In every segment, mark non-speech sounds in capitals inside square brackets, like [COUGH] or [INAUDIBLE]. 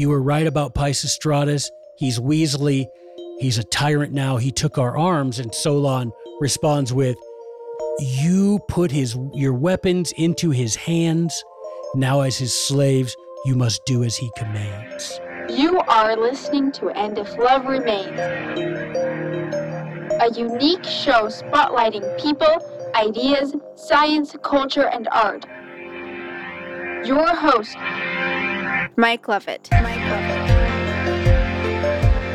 You were right about Pisistratus. He's Weasley. He's a tyrant now. He took our arms. And Solon responds with, You put his your weapons into his hands. Now, as his slaves, you must do as he commands. You are listening to And If Love Remains, a unique show spotlighting people, ideas, science, culture, and art. Your host, Mike Lovett. Mike Lovett.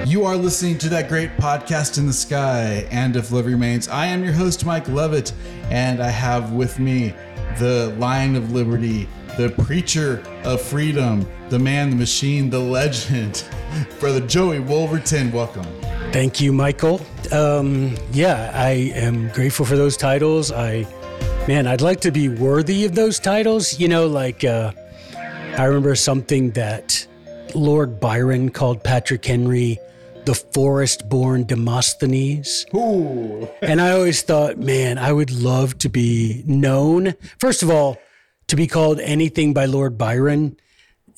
You are listening to that great podcast in the sky, and if love remains. I am your host, Mike Lovett, and I have with me the Lion of Liberty, the preacher of freedom, the man, the machine, the legend, [LAUGHS] Brother Joey Wolverton. Welcome. Thank you, Michael. Um, yeah, I am grateful for those titles. I, man, I'd like to be worthy of those titles. You know, like uh, I remember something that Lord Byron called Patrick Henry the forest born Demosthenes. Ooh. and I always thought, man, I would love to be known. First of all, to be called anything by Lord Byron,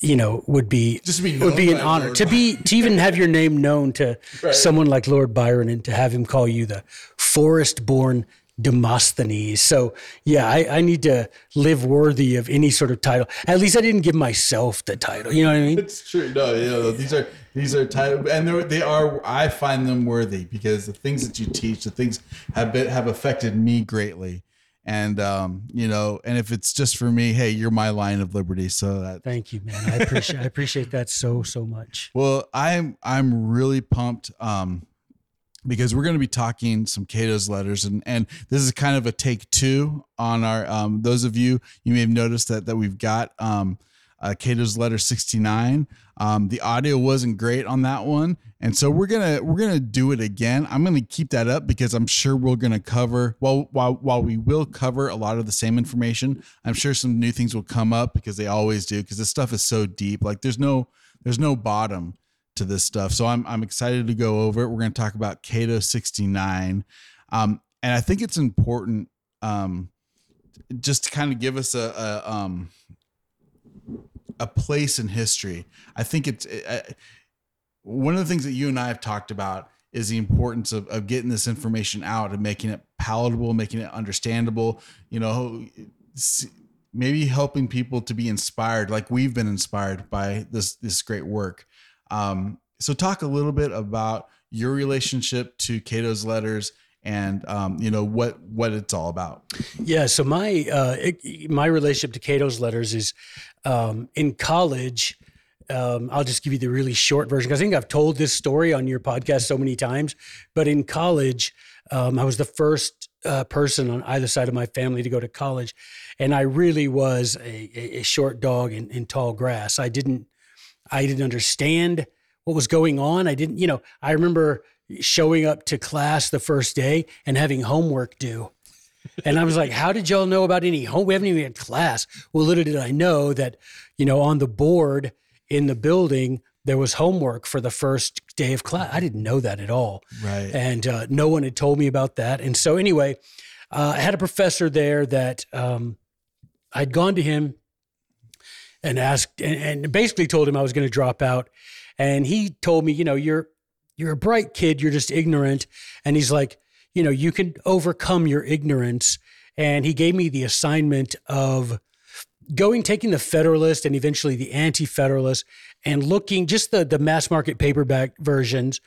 you know, would be be would be an honor Lord to be to even have your name known to Right. someone like Lord Byron and to have him call you the forest born Demosthenes. So yeah, I, I need to live worthy of any sort of title. At least I didn't give myself the title. You know what I mean? It's true. No, you know, these are these are title, and they're, they are. I find them worthy because the things that you teach, the things have been have affected me greatly, and um, you know, and if it's just for me, hey, you're my line of liberty. So that Thank you, man. I appreciate I appreciate that so so much. Well, I'm I'm really pumped um, because we're going to be talking some Cato's letters, and and this is kind of a take two on our. Um, those of you you may have noticed that that we've got um, uh, Cato's letter 69. Um, the audio wasn't great on that one, and so we're gonna we're gonna do it again. I'm gonna keep that up because I'm sure we're gonna cover while while while we will cover a lot of the same information. I'm sure some new things will come up because they always do because this stuff is so deep. Like there's no there's no bottom to this stuff. So I'm I'm excited to go over it. We're going to talk about Cato 69, um, and I think it's important um, just to kind of give us a, a um a place in history. I think it's uh, one of the things that you and I have talked about is the importance of, of getting this information out and making it palatable, making it understandable. You know, maybe helping people to be inspired, like we've been inspired by this this great work. Um, so, talk a little bit about your relationship to Cato's letters and um, you know what what it's all about. Yeah. So my uh, it, my relationship to Cato's letters is um, in college. Um, I'll just give you the really short version 'cause I think I've told this story on your podcast so many times. But in college, um, I was the first uh, person on either side of my family to go to college, and I really was a, a short dog in, in tall grass. I didn't I didn't understand what was going on. I didn't, you know, I remember showing up to class the first day and having homework due. And I was like, how did y'all know about any home? We haven't even had class. Well, little did I know that, you know, on the board in the building, there was homework for the first day of class. I didn't know that at all. Right. And uh, no one had told me about that. And so, anyway, uh, I had a professor there that um, I'd gone to him and asked, and, and basically told him I was going to drop out. And he told me, you know, you're you're a bright kid, you're just ignorant. And he's like, you know, you can overcome your ignorance. And he gave me the assignment of going, taking the Federalist and eventually the Anti-Federalist, and looking just the the mass market paperback versions,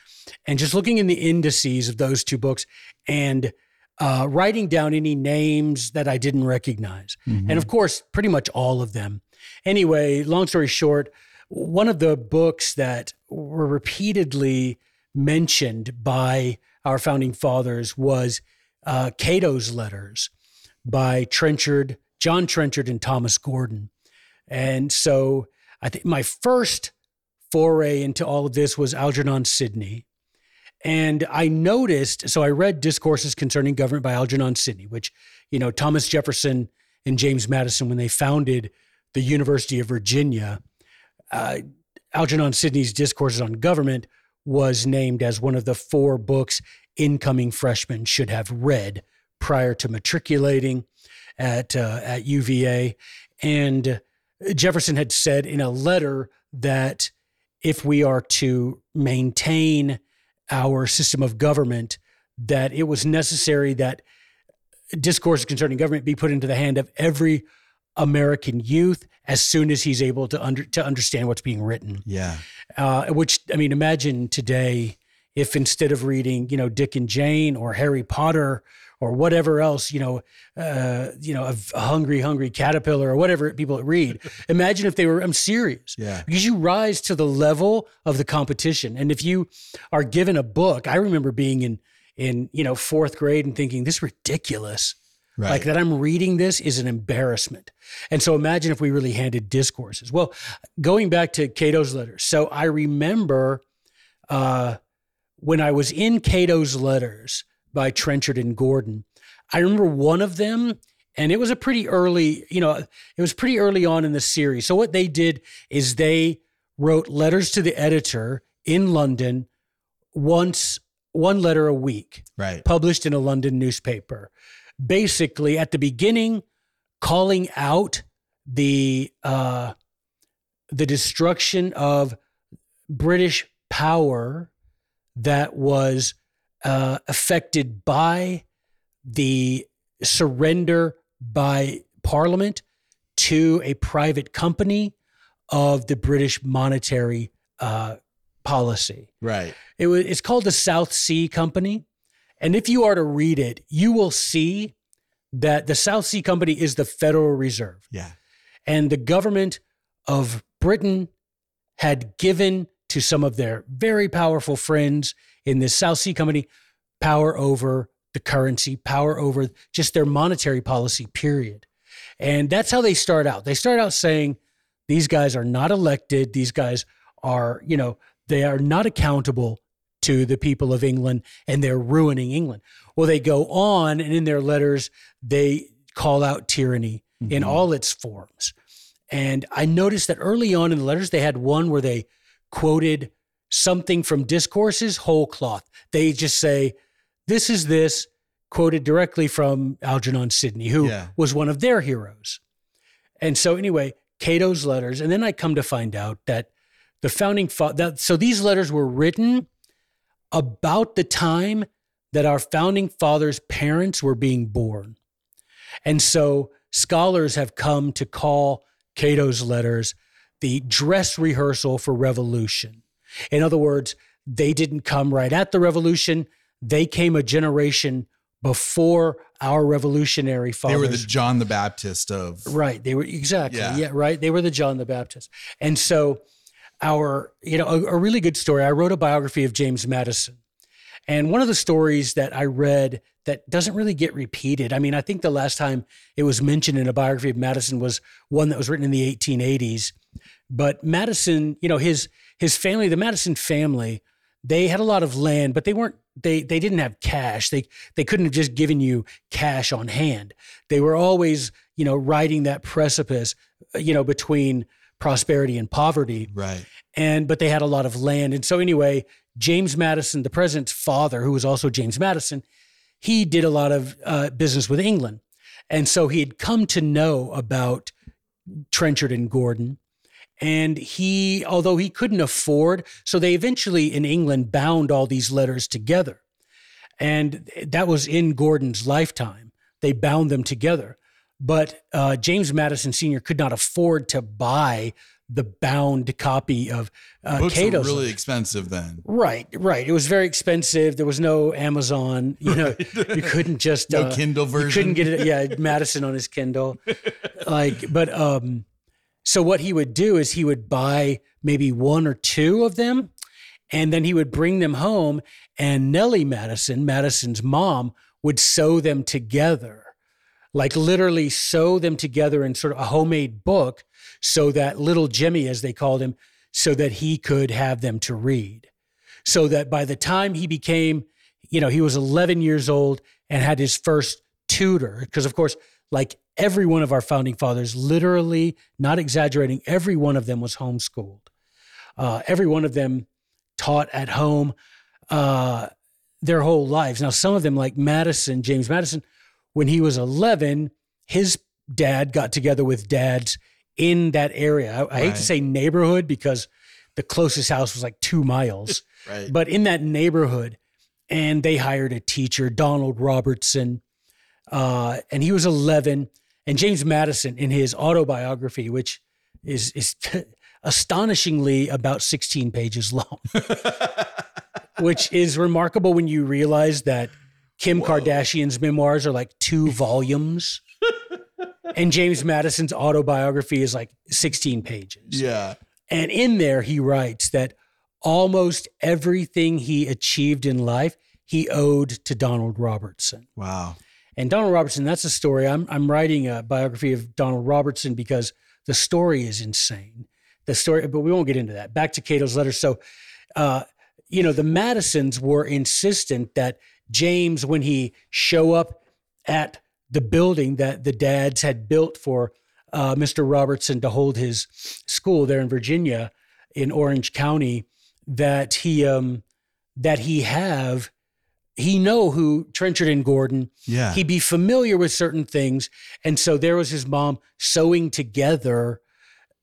and just looking in the indices of those two books and uh, writing down any names that I didn't recognize. And of course, pretty much all of them. Anyway, long story short, one of the books that were repeatedly mentioned by our founding fathers was uh, Cato's letters by Trenchard, John Trenchard, and Thomas Gordon. And so I think my first foray into all of this was Algernon Sidney. And I noticed, so I read Discourses Concerning Government by Algernon Sidney, which, you know, Thomas Jefferson and James Madison, when they founded the University of Virginia, uh, Algernon Sidney's Discourses on Government was named as one of the four books incoming freshmen should have read prior to matriculating at uh, at UVA. And Jefferson had said in a letter that if we are to maintain our system of government, that it was necessary that discourse concerning government be put into the hand of every American youth as soon as he's able to under, to understand what's being written. Yeah. Uh, which I mean, imagine today if instead of reading, you know, Dick and Jane or Harry Potter or whatever else, you know, uh, you know, a, hungry, hungry caterpillar or whatever people read. [LAUGHS] Imagine if they were. I'm serious. Yeah. Because you rise to the level of the competition, and if you are given a book, I remember being in in you know fourth grade and thinking this is ridiculous. Right. Like that I'm reading this is an embarrassment. And so imagine if we really handed discourses. Well, going back to Cato's letters. So I remember uh, when I was in Cato's letters by Trenchard and Gordon, I remember one of them, and it was a pretty early, you know, it was pretty early on in the series. So what they did is they wrote letters to the editor in London once, one letter a week right. published in a London newspaper. Basically, at the beginning, calling out the uh, the destruction of British power that was uh, affected by the surrender by Parliament to a private company of the British monetary uh, policy. Right. It was, it's called the South Sea Company. And if you are to read it, you will see that the South Sea Company is the Federal Reserve. Yeah. And the government of Britain had given to some of their very powerful friends in the South Sea Company power over the currency, power over just their monetary policy, period. And that's how they start out. They start out saying these guys are not elected. These guys are, you know, they are not accountable to the people of England and they're ruining England. Well, they go on and in their letters, they call out tyranny in Mhm. all its forms. And I noticed that early on in the letters, they had one where they quoted something from discourses whole cloth. They just say, This is this, quoted directly from Algernon Sidney, who Yeah. was one of their heroes. And so, anyway, Cato's letters. And then I come to find out that the founding fa- that so these letters were written about the time that our founding fathers' parents were being born. And so scholars have come to call Cato's letters the dress rehearsal for revolution. In other words, they didn't come right at the revolution, they came a generation before our revolutionary fathers. They were the John the Baptist of. Right. They were exactly. Yeah. Yeah. right. They were the John the Baptist. And so our, you know, a, a really good story. I wrote a biography of James Madison. And one of the stories that I read that doesn't really get repeated. I mean, I think the last time it was mentioned in a biography of Madison was one that was written in the 1880s. But Madison, you know, his his family, the Madison family, they had a lot of land, but they weren't they they didn't have cash. They they couldn't have just given you cash on hand. They were always, you know, riding that precipice, uh, you know, between prosperity and poverty. Right. and but they had a lot of land. And so anyway james madison the president's father who was also james madison he did a lot of uh, business with england. And so he had come to know about trenchard and gordon. And he although he couldn't afford so they eventually in england bound all these letters together. And that was in gordon's lifetime. They bound them together but uh, James Madison Sr. could not afford to buy the bound copy of uh, Books were Cato's. really expensive then. right, right. It was very expensive. There was no Amazon. You know, [LAUGHS] you couldn't just No uh, Kindle you couldn't get it. Yeah, Madison on his Kindle. Like, but um, so what he would do is he would buy maybe one or two of them, and then he would bring them home, and Nellie Madison, Madison's mom, would sew them together, like literally sew them together in sort of a homemade book, so that little Jimmy, as they called him, so that he could have them to read. So that by the time he became, you know, he was 11 years old and had his first tutor, because of course, like every one of our founding fathers, literally, not exaggerating, every one of them was homeschooled. Uh, every one of them taught at home uh, their whole lives. Now, some of them, like Madison, James Madison, when he was 11, his dad got together with dads in that area. I, I hate to say neighborhood because the closest house was like two miles. [LAUGHS] Right. But in that neighborhood, and they hired a teacher, Donald Robertson, uh, and he was 11. And James Madison, in his autobiography, which is is [LAUGHS] astonishingly about 16 pages long, [LAUGHS] which is remarkable when you realize that Kim Kardashian's memoirs are like two [LAUGHS] volumes. and James Madison's autobiography is like 16 pages. yeah. And in there, he writes that almost everything he achieved in life, he owed to Donald Robertson. Wow. And Donald Robertson, that's a story. I'm, I'm writing a biography of Donald Robertson because the story is insane. The story, but we won't get into that. Back to Cato's letter. So, uh, you know, the Madisons were insistent that James, when he show up at the building that the dads had built for uh, Mr. Robertson to hold his school there in Virginia, in Orange County, that he um, that he have he know who Trenchard and Gordon Yeah. he'd be familiar with certain things. And so there was his mom sewing together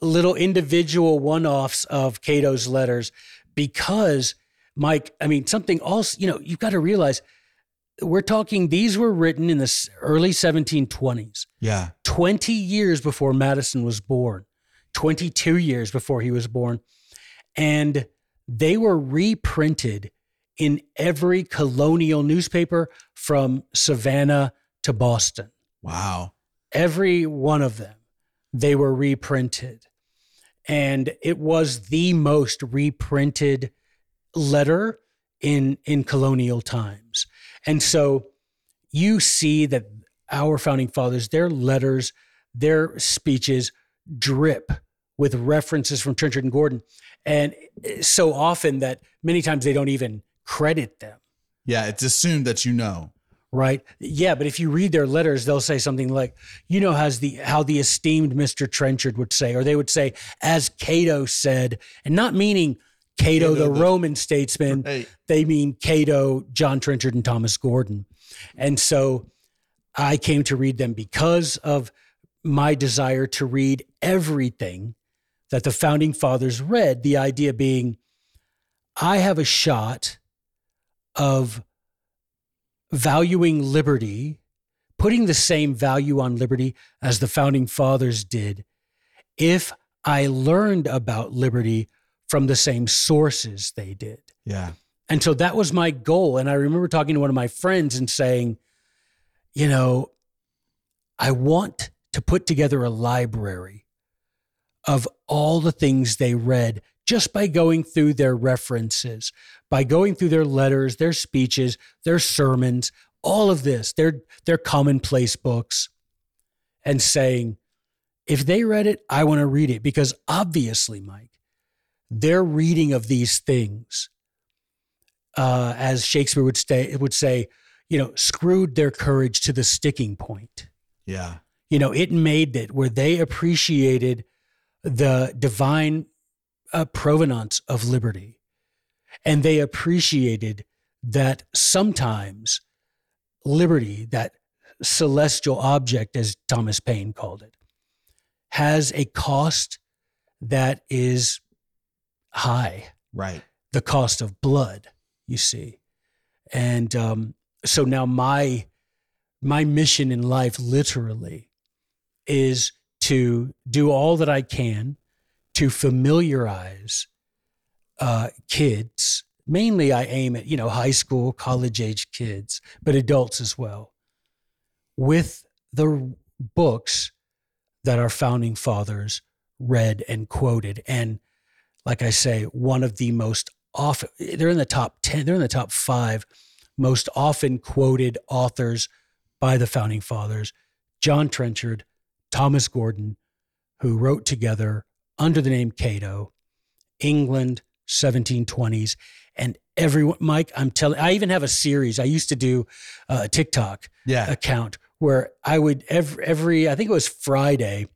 little individual one offs of Cato's letters because, Mike, I mean, something else, you know, you've got to realize we're talking, these were written in the early 1720s, yeah. 20 years before Madison was born, 22 years before he was born. And they were reprinted in every colonial newspaper from Savannah to Boston. Wow. Every one of them, they were reprinted. And it was the most reprinted letter in, in colonial times. And so you see that our founding fathers, their letters, their speeches drip with references from Trenchard and Gordon. And so often that many times they don't even credit them Yeah. It's assumed that you know. right yeah but if you read their letters they'll say something like you know has the how the esteemed mr trenchard would say or they would say as cato said and not meaning cato, the, the- roman statesman Right. they mean cato john trenchard and thomas gordon and so i came to read them because of my desire to read everything that the founding fathers read the idea being i have a shot of valuing liberty, putting the same value on liberty as the founding fathers did, if I learned about liberty from the same sources they did. Yeah. And so that was my goal. And I remember talking to one of my friends and saying, you know, I want to put together a library of all the things they read just by going through their references, by going through their letters, their speeches, their sermons, all of this, their, their commonplace books, and saying, if they read it, I want to read it. Because obviously, Mike, their reading of these things, uh, as Shakespeare would say, would say, you know, screwed their courage to the sticking point Yeah. you know, it made it where they appreciated the divine uh, provenance of liberty. And they appreciated that sometimes liberty, that celestial object, as Thomas Paine called it, has a cost that is high. Right. the cost of blood you see. And um, so now my my mission in life literally is to do all that i can to familiarize uh, kids. Mainly i aim at you know high school college age kids but adults as well with the books that our founding fathers read and quoted. And like I say, one of the most often, they're in the top 10, they're in the top five most often quoted authors by the founding fathers John Trenchard, Thomas Gordon, who wrote together under the name Cato, England, 1720s. And everyone, Mike, I'm telling, I even have a series. I used to do uh, a TikTok Yeah. account where I would every, every I think it was Friday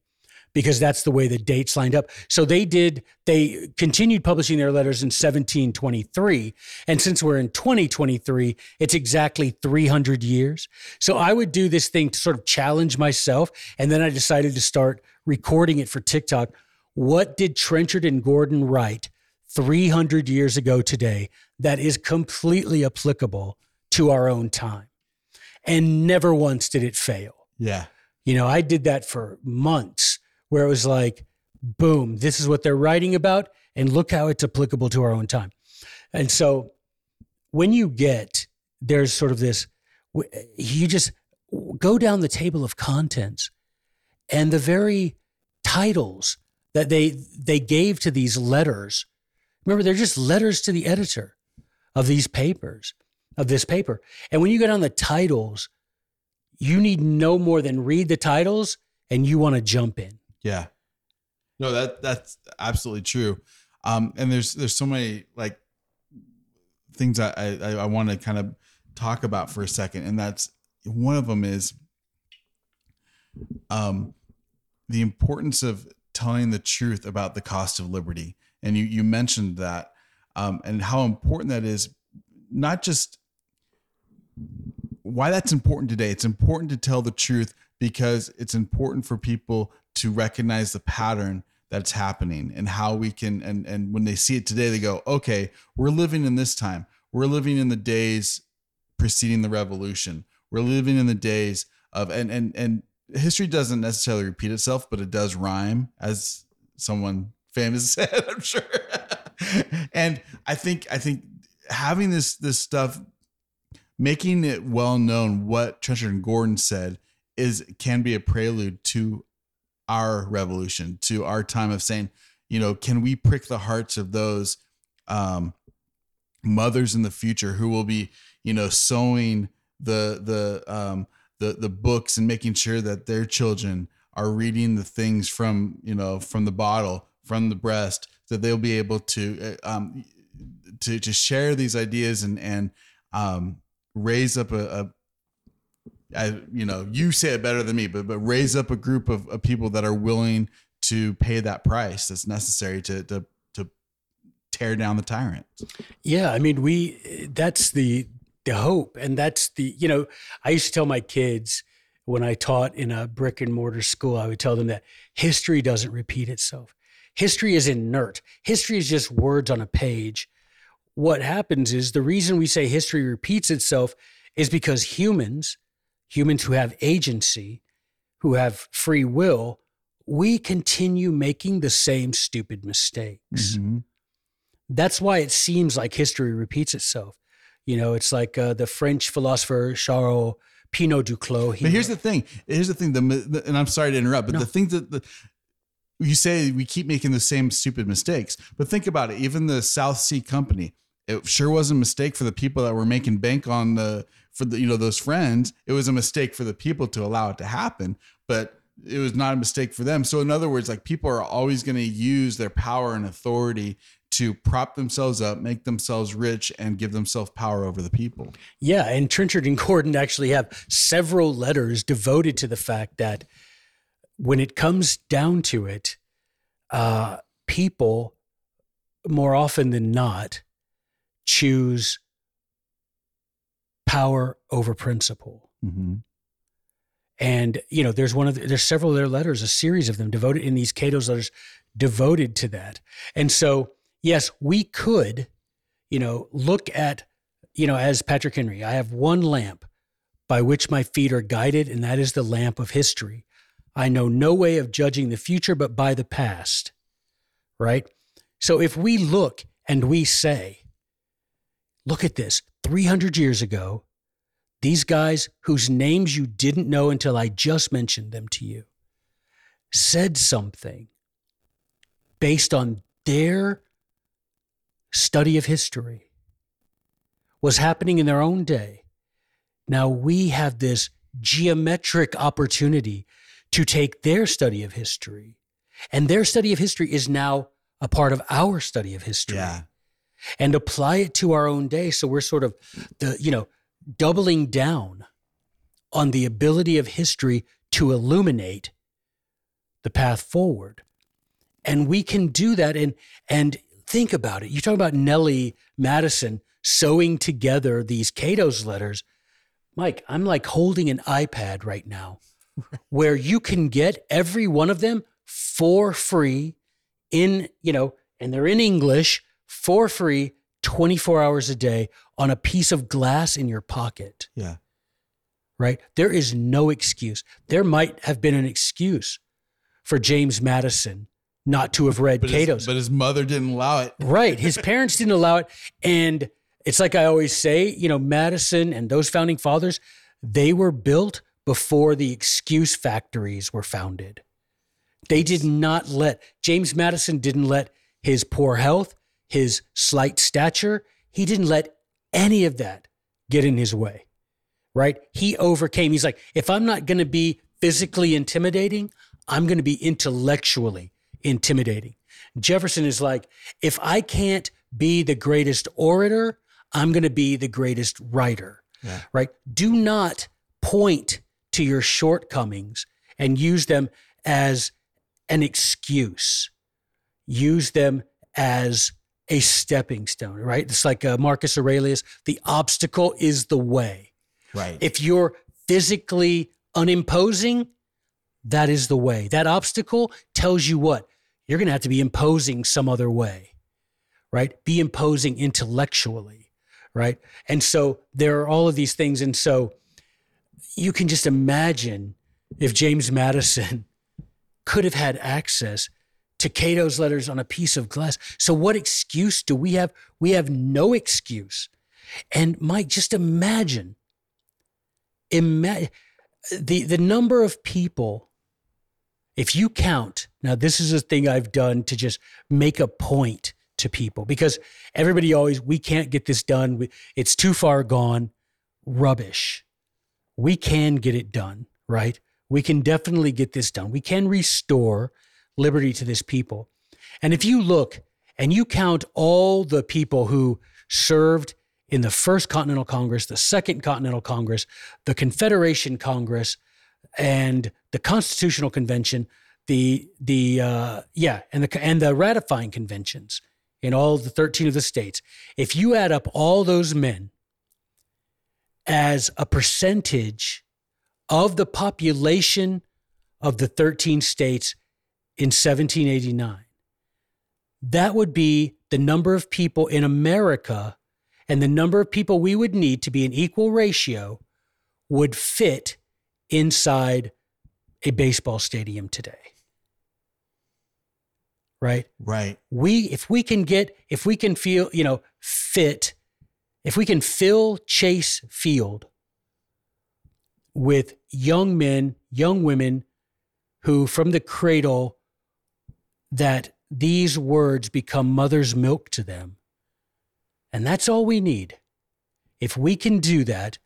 because that's the way the dates lined up. So they did they continued publishing their letters in 1723 and since we're in 2023 it's exactly 300 years. So I would do this thing to sort of challenge myself and then I decided to start recording it for TikTok. What did Trenchard and Gordon write 300 years ago today that is completely applicable to our own time. And never once did it fail. Yeah. You know, I did that for months where it was like, boom, this is what they're writing about. And look how it's applicable to our own time. And so when you get, there's sort of this, you just go down the table of contents and the very titles that they they gave to these letters remember they're just letters to the editor of these papers of this paper and when you get down the titles you need no more than read the titles and you want to jump in Yeah. No, that that's absolutely true. Um, and there's there's so many like things I I, I want to kind of talk about for a second, and that's one of them is um the importance of telling the truth about the cost of liberty. And you you mentioned that um, and how important that is, not just why that's important today. It's important to tell the truth because it's important for people to recognize the pattern that's happening and how we can and and when they see it today they go okay we're living in this time. We're living in the days preceding the revolution. We're living in the days of and and and history doesn't necessarily repeat itself but it does rhyme as someone famous [LAUGHS] said i'm sure. [LAUGHS] And i think i think having this this stuff making it well known what Trenchard and Gordon said is can be a prelude to our revolution, to our time of saying, you know, can we prick the hearts of those um, mothers in the future who will be, you know, sewing the the um, the the books and making sure that their children are reading the things from you know from the bottle from the breast that they'll be able to uh, um, to to share these ideas and and um, raise up a, a I, you know, you say it better than me, but but raise up a group of, of people that are willing to pay that price that's necessary to to to tear down the tyrant. Yeah, I mean, we that's the the hope, and that's the you know, I used to tell my kids when I taught in a brick and mortar school, I would tell them that history doesn't repeat itself. History is inert. History is just words on a page. What happens is the reason we say history repeats itself is because humans, humans who have agency, who have free will, we continue making the same stupid mistakes. That's why it seems like history repeats itself. You know, it's like uh, the French philosopher Charles Pinot Duclos. he But here's the thing. Here's the thing. The, the and I'm sorry to interrupt, but No. the thing that the you say we keep making the same stupid mistakes, but think about it. Even the South Sea Company, it sure was a mistake for the people that were making bank on the for the you know those friends. It was a mistake for the people to allow it to happen, but it was not a mistake for them. So in other words, like people are always going to use their power and authority to prop themselves up, make themselves rich, and give themselves power over the people. Yeah, and Trenchard and Gordon actually have several letters devoted to the fact that when it comes down to it, uh, people more often than not choose power over principle. Mm-hmm. And you know, there's one of the, there's several of their letters, a series of them devoted in these Cato's letters, devoted to that. And so, yes, we could, you know, look at, you know, as Patrick Henry, I have one lamp by which my feet are guided, and that is the lamp of history. I know no way of judging the future but by the past. Right. So if we look and we say, look at this, 300 years ago, these guys whose names you didn't know until I just mentioned them to you said something based on their study of history, was happening in their own day. Now we have this geometric opportunity to take their study of history, and their study of history is now a part of our study of history Yeah. And apply it to our own day. So we're sort of the, you know, doubling down on the ability of history to illuminate the path forward. And we can do that and and think about it. You talk about Nellie Madison sewing together these Cato's letters. Mike, I'm like holding an iPad right now [LAUGHS] where you can get every one of them for free in, you know, and they're in English for free 24 hours a day on a piece of glass in your pocket, Yeah. right? There is no excuse. There might have been an excuse for James Madison not to have read But Cato's. his, but his mother didn't allow it. Right. [LAUGHS] His parents didn't allow it. And it's like I always say, you know, Madison and those founding fathers, they were built before the excuse factories were founded. They did not let, James Madison didn't let his poor health, his slight stature, he didn't let any of that get in his way. Right. He overcame. He's like, if I'm not going to be physically intimidating, I'm going to be intellectually intimidating. Jefferson is like, if I can't be the greatest orator, I'm going to be the greatest writer. Yeah. Right? Do not point to your shortcomings and use them as an excuse. Use them as a stepping stone, right? It's like uh, Marcus Aurelius the obstacle is the way. Right. If you're physically unimposing, that is the way. That obstacle tells you what? You're going to have to be imposing some other way, right? Be imposing intellectually, right? And so there are all of these things. And so you can just imagine if James Madison [LAUGHS] could have had access to Cato's letters on a piece of glass. So what excuse do we have? We have no excuse. And Mike, just imagine, imagine the, the number of people, if you count, now this is a thing I've done to just make a point to people because everybody always, we can't get this done. It's too far gone. Rubbish. We can get it done, right? We can definitely get this done. We can restore liberty to this people. And if you look and you count all the people who served in the First Continental Congress, the Second Continental Congress, the Confederation Congress, and the Constitutional Convention, the the uh, yeah, and the and the ratifying conventions in all the thirteen of the states. If you add up all those men as a percentage of the population of the 13 states in 1789. That would be the number of people in America and the number of people we would need to be an equal ratio would fit inside a baseball stadium today. Right? right. we if we can get if we can feel you know fit if we can fill chase field with young men young women who from the cradle that these words become mother's milk to them and that's all we need if we can do that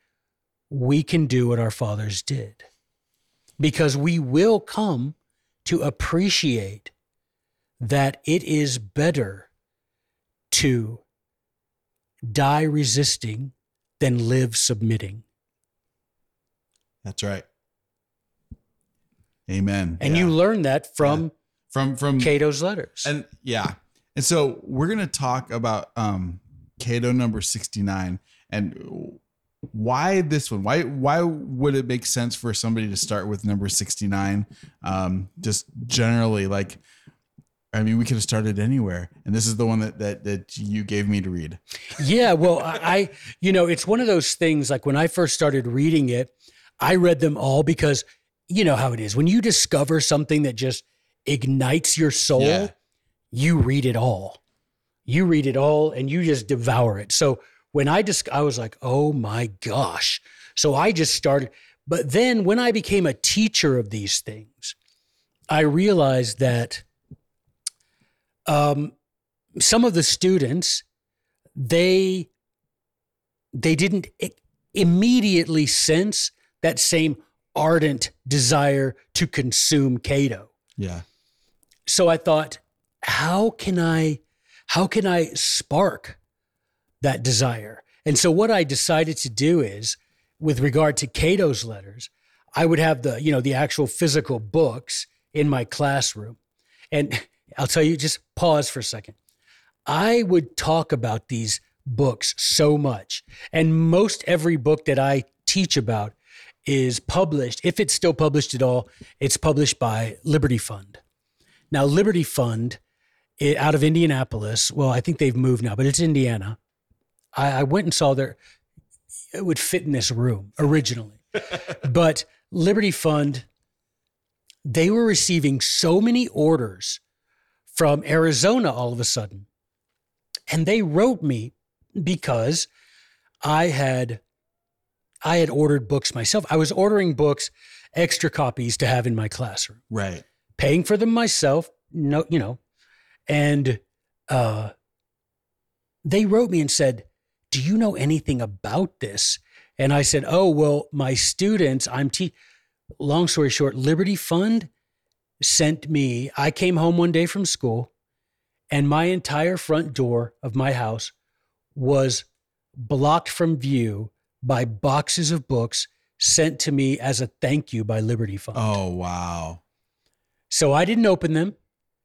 we can do what our fathers did because we will come to appreciate that it is better to die resisting than live submitting. That's right. Amen. And Yeah. you learn that from from from Cato's letters. And yeah. And so we're going to talk about um Cato number 69 and why this one? Why why would it make sense for somebody to start with number 69? Um just generally like I mean, we could have started anywhere. And this is the one that that that you gave me to read. yeah, well, I, I, you know, it's one of those things like when I first started reading it, I read them all because you know how it is. When you discover something that just ignites your soul, Yeah. you read it all. You read it all and you just devour it. So when I just, I was like, oh my gosh. So I just started. But then when I became a teacher of these things, I realized that um, some of the students, they they didn't immediately sense that same ardent desire to consume Cato Yeah. So I thought, how can I, how can I spark that desire? And so what I decided to do is, with regard to Cato's letters, I would have the, you know, the actual physical books in my classroom. And [LAUGHS] I'll tell you, just pause for a second. I would talk about these books so much. And most every book that I teach about is published, if it's still published at all, it's published by Liberty Fund. Now, Liberty Fund it, out of Indianapolis. Well, I think they've moved now, but it's Indiana. I, I went and saw their. It would fit in this room originally, [LAUGHS] but Liberty Fund. They were receiving so many orders from Arizona all of a sudden, and they wrote me because I had I had ordered books myself. I was ordering books, extra copies to have in my classroom Right. Paying for them myself no you know and uh they wrote me and said do you know anything about this and i said oh well my students i'm te- long story short liberty fund sent me i came home one day from school and my entire front door of my house was blocked from view by boxes of books sent to me as a thank you by liberty fund Oh wow. So I didn't open them.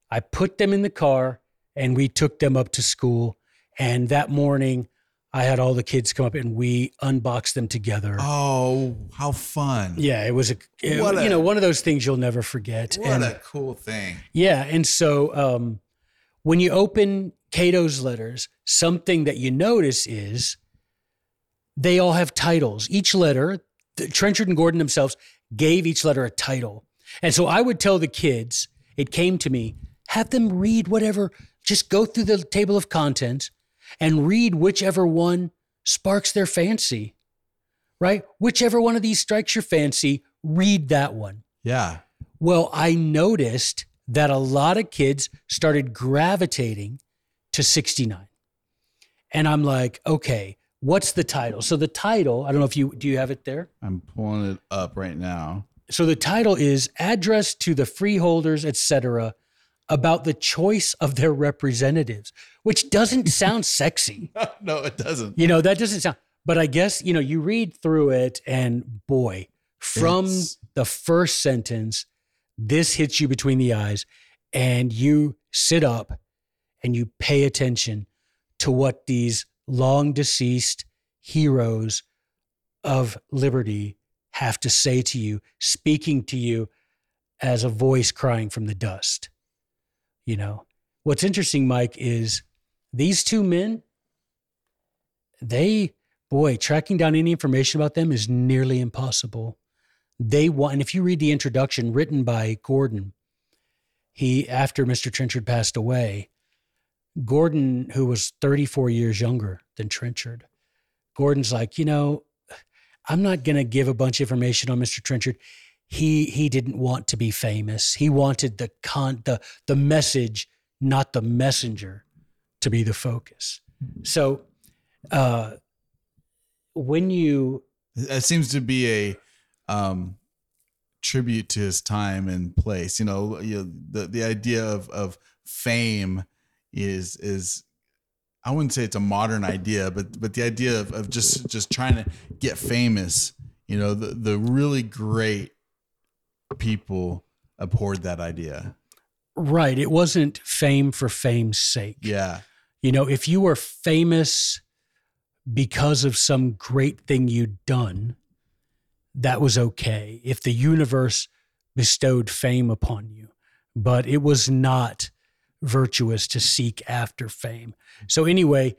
I put them in the car and we took them up to school. And that morning, I had all the kids come up and we unboxed them together. Oh, how fun. Yeah, it was a, it- a- you know one of those things you'll never forget. What and a cool thing. yeah, and so um, when you open Cato's letters, something that you notice is they all have titles. Each letter, the, Trenchard and Gordon themselves gave each letter a title. And so I would tell the kids, it came to me, have them read whatever, just go through the table of contents and read whichever one sparks their fancy, right? Whichever one of these strikes your fancy, read that one. Yeah. Well, I noticed that a lot of kids started gravitating to 69. And I'm like, okay, what's the title? So the title, I don't know if you do you have it there? I'm pulling it up right now. So the title is Address to the Freeholders, etc., about the choice of their representatives, which doesn't [LAUGHS] sound sexy. [LAUGHS] no, it doesn't. You know, that doesn't sound, but I guess, you know, you read through it and boy, from It's- the first sentence, this hits you between the eyes and you sit up and you pay attention to what these long deceased heroes of liberty have to say to you, speaking to you as a voice crying from the dust. You know, what's interesting, Mike, is these two men, they, boy, tracking down any information about them is nearly impossible. They want, and if you read the introduction written by Gordon, he, after Mr. Trenchard passed away, Gordon, who was 34 years younger than Trenchard, Gordon's like, you know, I'm not going to give a bunch of information on Mr. Trenchard. He he didn't want to be famous. He wanted the con the the message, not the messenger, to be the focus. So, uh, when you It seems to be a um, tribute to his time and place. You know, you know, the the idea of of fame is is I wouldn't say it's a modern idea, but but the idea of, of just just trying to get famous. You know, the the really great people abhorred that idea. right, it wasn't fame for fame's sake. Yeah, You know, if you were famous because of some great thing you'd done, that was okay. If the universe bestowed fame upon you, but it was not virtuous to seek after fame. So, anyway,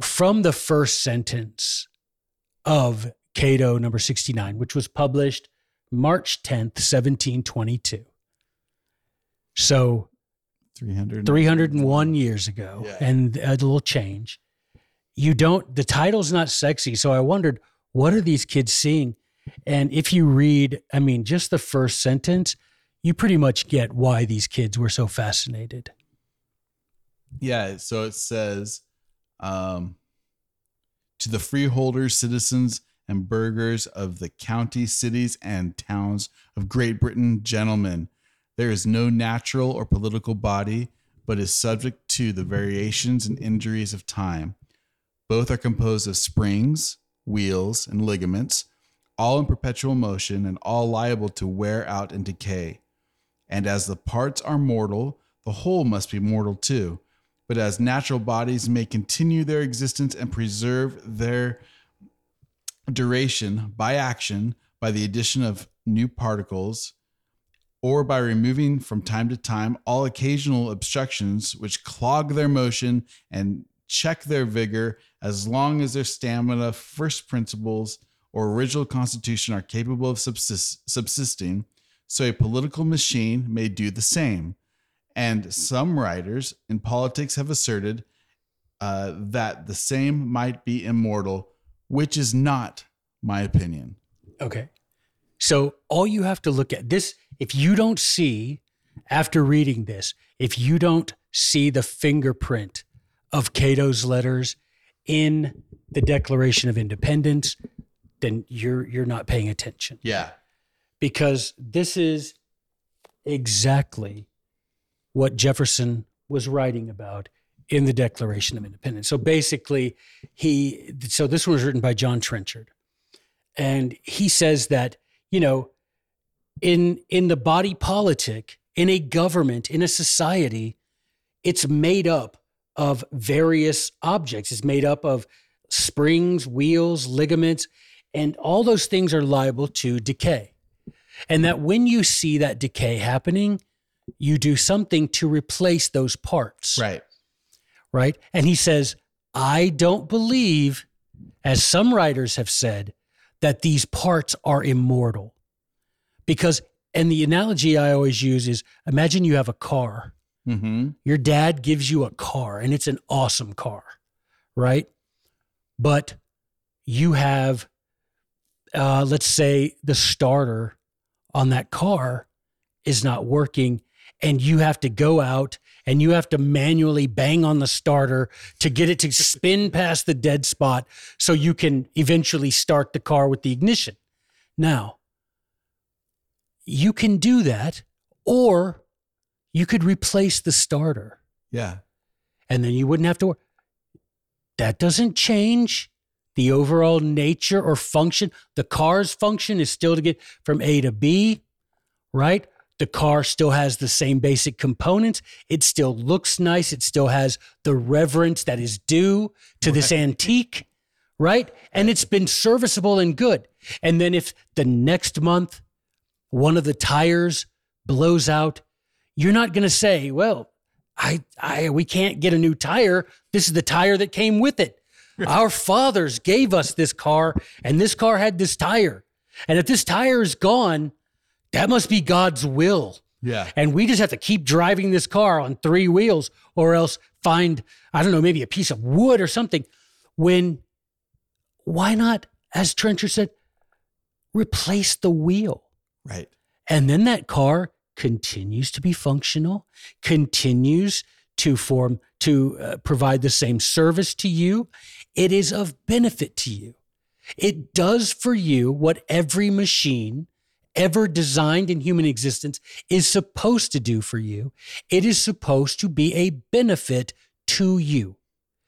from the first sentence of Cato number 69, which was published March 10th, 1722. So, three hundred 301 years ago Yeah. and a little change. You don't, the title's not sexy. So I wondered, what are these kids seeing? And if you read, I mean, just the first sentence, you pretty much get why these kids were so fascinated. Yeah, so it says um, to the freeholders, citizens, and burghers of the county, cities, and towns of Great Britain, gentlemen, there is no natural or political body but is subject to the variations and injuries of time. Both are composed of springs, wheels, and ligaments, all in perpetual motion and all liable to wear out and decay. And as the parts are mortal, the whole must be mortal too. But as natural bodies may continue their existence and preserve their duration by action, by the addition of new particles, or by removing from time to time all occasional obstructions which clog their motion and check their vigor as long as their stamina, first principles, or original constitution are capable of subsist- subsisting, so a political machine may do the same. And some writers in politics have asserted uh, that the same might be immortal, which is not my opinion. Okay. So all you have to look at this, if you don't see, after reading this, if you don't see the fingerprint of Cato's letters in the Declaration of Independence, then you're you're not paying attention. Yeah. Because this is exactly what Jefferson was writing about in the Declaration of Independence. So basically, he so this one was written by John Trenchard. And he says that, you know, in in the body politic, in a government, in a society, it's made up of various objects. It's made up of springs, wheels, ligaments, and all those things are liable to decay. And that when you see that decay happening, you do something to replace those parts. Right. Right. And he says, I don't believe, as some writers have said, that these parts are immortal. Because, and the analogy I always use is imagine you have a car. Mm-hmm. Your dad gives you a car and it's an awesome car, right? But you have, uh, let's say, the starter on that car is not working and you have to go out and you have to manually bang on the starter to get it to spin past the dead spot so you can eventually start the car with the ignition. Now, you can do that, or you could replace the starter Yeah. and then you wouldn't have to work. That doesn't change the overall nature or function. The car's function is still to get from A to B, right? The car still has the same basic components. It still looks nice. It still has the reverence that is due to this antique, right? And it's been serviceable and good. And then if the next month one of the tires blows out, you're not going to say, well, I, I, we can't get a new tire. This is the tire that came with it. [LAUGHS] Our fathers gave us this car, and this car had this tire. And if this tire is gone, that must be God's will. Yeah. And we just have to keep driving this car on three wheels or else find, I don't know, maybe a piece of wood or something. When, why not, as Trenchard said, replace the wheel? Right. And then that car continues to be functional, continues to form, to uh, provide the same service to you. It is of benefit to you. It does for you what every machine ever designed in human existence is supposed to do for you. It is supposed to be a benefit to you.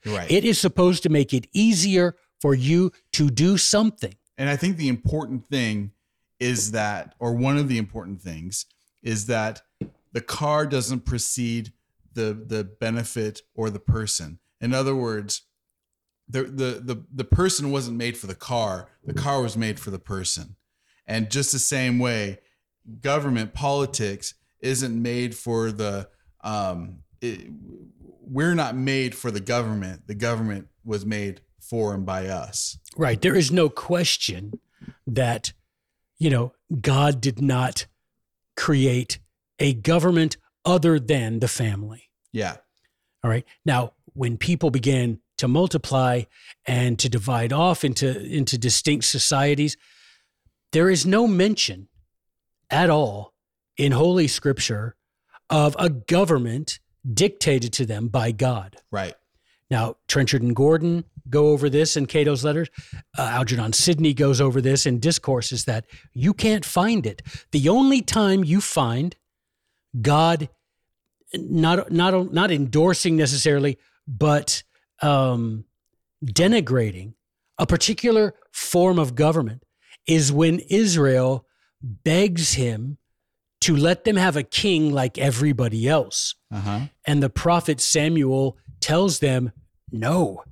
Right. It is supposed to make it easier for you to do something. And I think the important thing is that, or one of the important things is that the car doesn't precede the the benefit or the person. In other words, the the the the person wasn't made for the car. The car was made for the person. And just the same way, government politics isn't made for the um it, we're not made for the government. The government was made for and by us. Right. There is no question that, you know, God did not create a government other than the family. Yeah. All right. Now, when people began to multiply and to divide off into, into distinct societies, there is no mention at all in Holy Scripture of a government dictated to them by God. Right. Now, Trenchard and Gordon go over this in Cato's letters. Uh, Algernon Sidney goes over this in discourses that you can't find it. The only time you find God not not not endorsing necessarily, but um, denigrating a particular form of government is when Israel begs him to let them have a king like everybody else. Uh-huh. And the prophet Samuel tells them, No,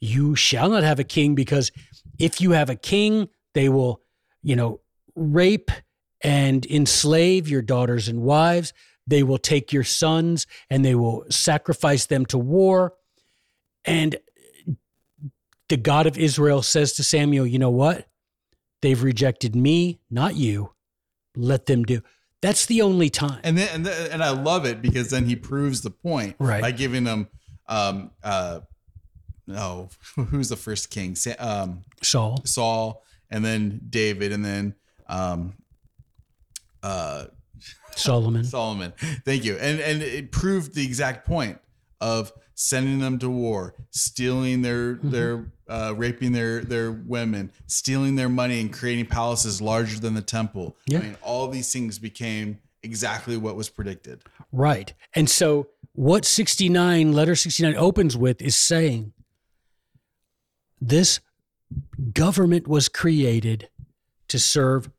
you shall not have a king because if you have a king, they will, you know, rape and enslave your daughters and wives. They will take your sons and they will sacrifice them to war. And the God of Israel says to Samuel, You know what? They've rejected me, not you. Let them do. That's the only time. And then and, then, and I love it because then he proves the point Right. by giving them um uh no [LAUGHS] who's the first king um Saul. Saul and then David and then um uh Solomon. [LAUGHS] Solomon. Thank you. And and it proved the exact point of sending them to war, stealing their Mm-hmm. their uh, raping their their women, stealing their money, and creating palaces larger than the temple. Yeah. I mean, all these things became exactly what was predicted. Right. And so what 69, letter 69 opens with is saying this government was created to serve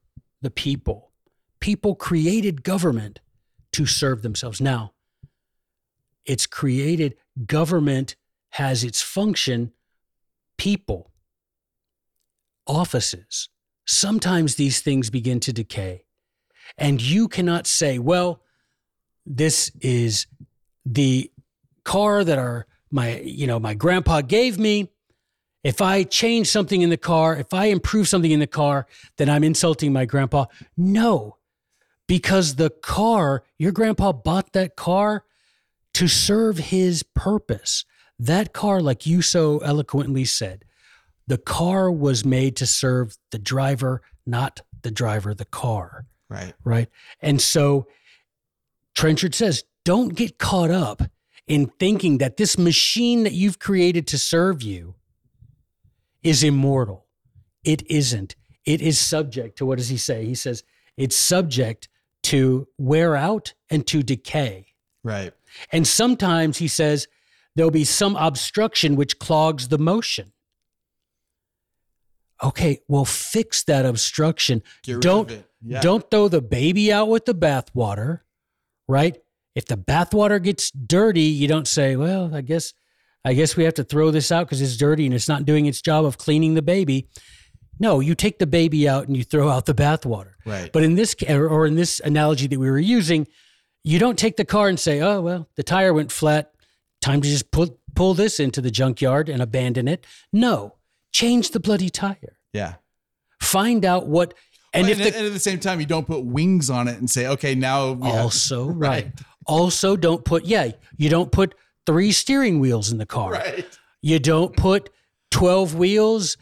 the people. People created government to serve themselves. Now, it's created, government has its function, people, offices. Sometimes these things begin to decay. And you cannot say, well, this is the car that our my you know my grandpa gave me if i change something in the car if i improve something in the car then i'm insulting my grandpa no because the car your grandpa bought that car to serve his purpose that car like you so eloquently said the car was made to serve the driver not the driver the car Right. right? And so Trenchard says, don't get caught up in thinking that this machine that you've created to serve you is immortal. It isn't. It is subject to what does he say? He says it's subject to wear out and to decay. Right. And sometimes he says there'll be some obstruction which clogs the motion. Okay, well, fix that obstruction. Get rid Don't of it. Yeah. don't throw the baby out with the bathwater, right? If the bathwater gets dirty, you don't say, "Well, I guess, I guess we have to throw this out because it's dirty and it's not doing its job of cleaning the baby." No, you take the baby out and you throw out the bathwater. Right. But in this or or in this analogy that we were using, you don't take the car and say, "Oh well, the tire went flat. Time to just pull pull this into the junkyard and abandon it." No, change the bloody tire. yeah. Find out what. And And, if and, the and at the same time, you don't put wings on it and say, okay, now we have- also [LAUGHS] right. Also, don't put yeah. You don't put three steering wheels in the car. right. You don't put twelve wheels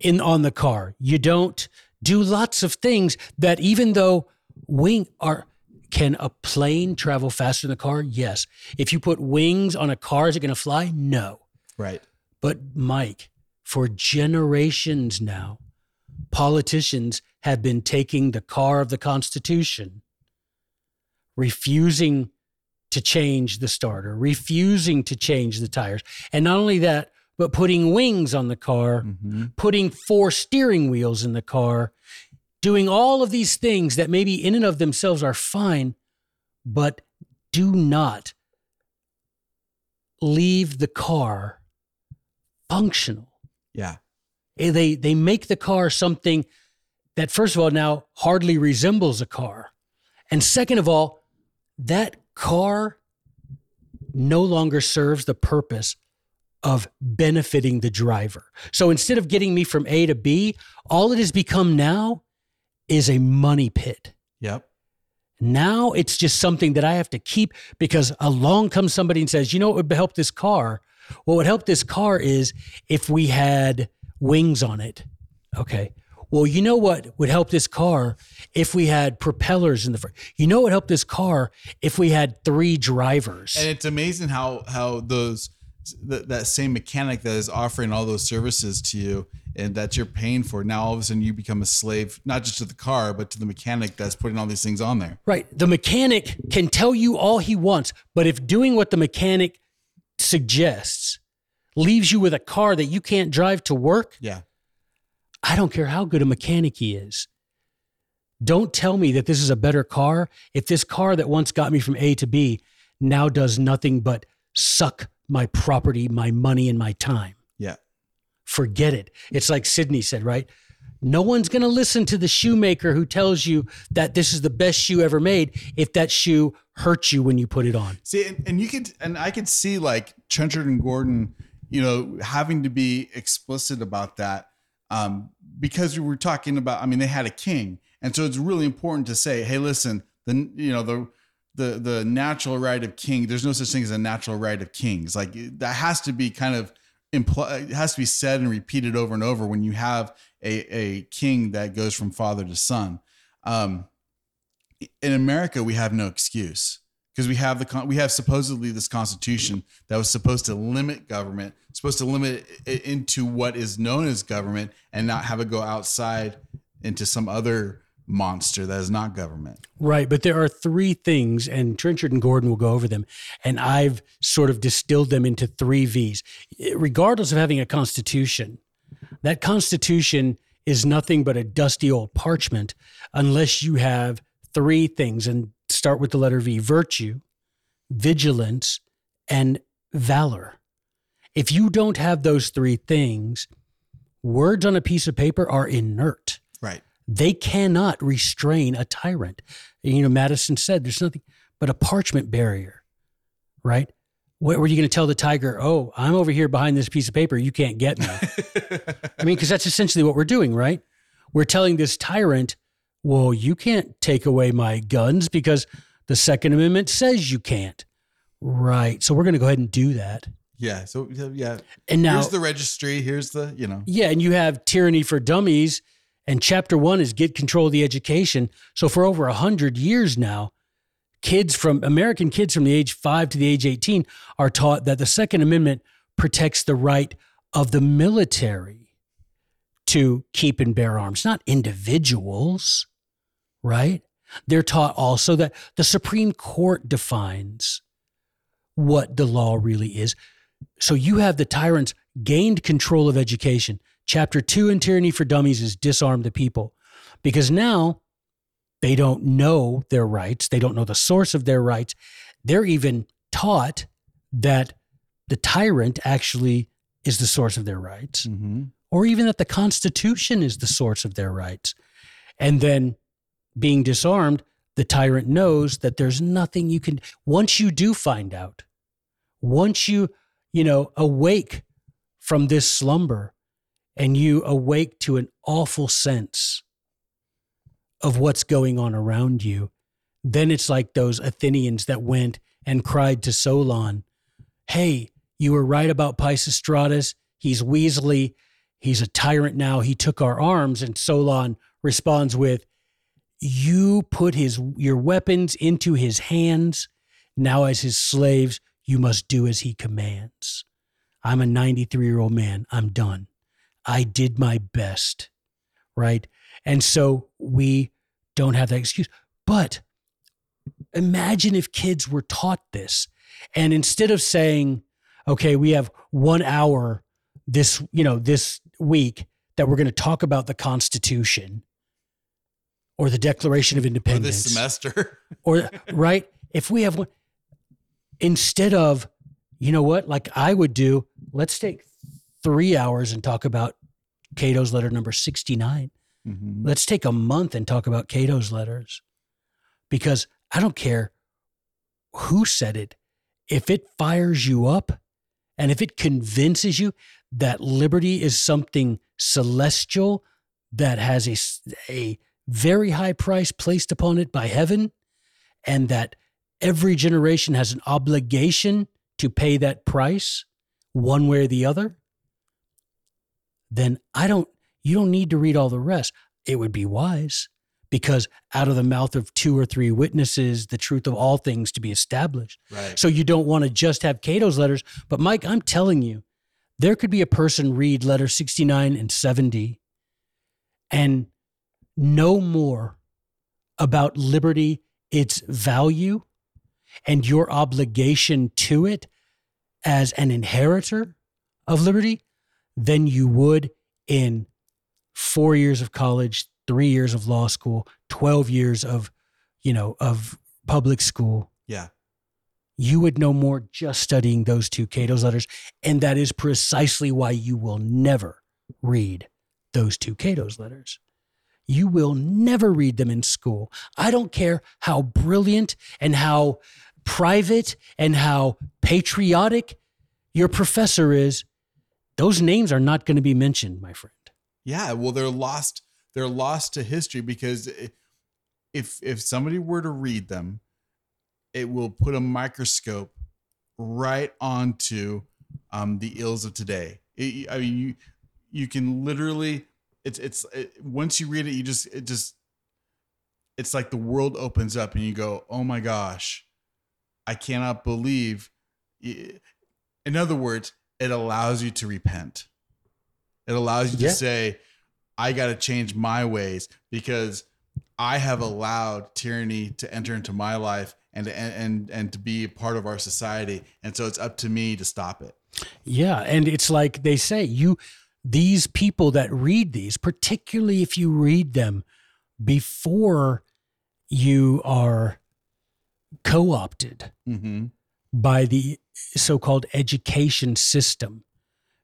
in on the car. You don't do lots of things that even though wing are can a plane travel faster than a car? Yes. If you put wings on a car, is it going to fly? No. Right. But Mike, for generations now, politicians have been taking the car of the Constitution, refusing to change the starter, refusing to change the tires. And not only that, but putting wings on the car, Mhm. putting four steering wheels in the car, doing all of these things that maybe in and of themselves are fine, but do not leave the car functional. Yeah. Eh, They they make the car something that first of all now hardly resembles a car. And second of all, that car no longer serves the purpose of benefiting the driver. So instead of getting me from A to B, all it has become now is a money pit. Yep. Now it's just something that I have to keep because along comes somebody and says, you know what would help this car? What would help this car is if we had wings on it. Okay. Well, you know what would help this car if we had propellers in the front? You know what would help this car if we had three drivers? And it's amazing how how those that, that same mechanic that is offering all those services to you and that you're paying for now all of a sudden you become a slave not just to the car but to the mechanic that's putting all these things on there. Right. The mechanic can tell you all he wants, but if doing what the mechanic suggests leaves you with a car that you can't drive to work, Yeah. I don't care how good a mechanic he is. Don't tell me that this is a better car if this car that once got me from A to B now does nothing but suck my property, my money, and my time. Yeah. Forget it. It's like Sidney said, right? No one's going to listen to the shoemaker who tells you that this is the best shoe ever made if that shoe hurts you when you put it on. See, and, and you could, and I could see like Trenchard and Gordon, you know, having to be explicit about that um, because we were talking about. I mean, they had a king, and so it's really important to say, hey, listen, then, you know the the the natural right of king. There's no such thing as a natural right of kings. Like that has to be kind of impl- it has to be said and repeated over and over when you have a, a king that goes from father to son. Um, in America, we have no excuse because we have the we have supposedly this constitution that was supposed to limit government, supposed to limit it into what is known as government, and not have it go outside into some other monster that is not government. Right, but there are three things, and Trenchard and Gordon will go over them, and I've sort of distilled them into three V's. Regardless of having a constitution, that constitution is nothing but a dusty old parchment unless you have three things, and start with the letter V: virtue, vigilance, and valor. If you don't have those three things, words on a piece of paper are inert Right. They cannot restrain a tyrant. You know, Madison said there's nothing but a parchment barrier, right? What were you going to tell the tiger? Oh, I'm over here behind this piece of paper. You can't get me. [LAUGHS] I mean, because that's essentially what we're doing, right? We're telling this tyrant, well, you can't take away my guns because the Second Amendment says you can't. Right. So we're going to go ahead and do that. Yeah. So yeah. And now, here's the registry. Here's the you know. Yeah, and you have tyranny for dummies, and chapter one is get control of the education. So for over a hundred years now, kids from American kids from the age five to the age eighteen are taught that the Second Amendment protects the right of the military to keep and bear arms, not individuals, right? They're taught also that the Supreme Court defines what the law really is. So you have the tyrants gained control of education. Chapter two in Tyranny for Dummies is disarm the people because now they don't know their rights. They don't know the source of their rights. They're even taught that the tyrant actually is the source of their rights, Mm-hmm. or even that the Constitution is the source of their rights. And then being disarmed, the tyrant knows that there's nothing you can, once you do find out, once you, you know, awake from this slumber and you awake to an awful sense of what's going on around you, then it's like those Athenians that went and cried to Solon, Hey, you were right about Pisistratus. He's Weasley. He's a tyrant now. He took our arms. And Solon responds with, You put his your weapons into his hands. Now, as his slaves, you must do as he commands. I'm a 93 year old man. I'm done. I did my best. Right. And so we don't have that excuse. But imagine if kids were taught this. And instead of saying, okay, we have one hour this, you know, this week that we're going to talk about the Constitution or the Declaration of Or Independence this semester. [LAUGHS] or right if we have one instead of you know what like i would do let's take three hours and talk about cato's letter number 69 Mhm. let's take a month and talk about cato's letters because i don't care who said it if it fires you up and if it convinces you that liberty is something celestial that has a, a very high price placed upon it by heaven and that every generation has an obligation to pay that price one way or the other, then I don't, you don't need to read all the rest. It would be wise because out of the mouth of two or three witnesses, the truth of all things to be established. Right. So you don't want to just have Cato's letters. But Mike, I'm telling you, there could be a person read letter 69 and 70 and know more about liberty, its value, and your obligation to it as an inheritor of liberty than you would in four years of college, three years of law school, 12 years of, you know, of public school yeah. you would know more just studying those two Cato's letters. And that is precisely why you will never read those two Cato's letters. You will never read them in school. I don't care how brilliant and how private and how patriotic your professor is. Those names are not going to be mentioned, my friend. Yeah, well, they're lost. They're lost to history because if if somebody were to read them, it will put a microscope right onto um, the ills of today. It, I mean, you you can literally it's it's it, once you read it, you just it just it's like the world opens up and you go, oh my gosh, I cannot believe. In other words, it allows you to repent. It allows you yeah. to say, I got to change my ways because I have allowed tyranny to enter into my life and and and to be a part of our society, and so it's up to me to stop it. Yeah, and it's like they say, you these people that read these, particularly if you read them before you are co-opted mm-hmm. by the so-called education system,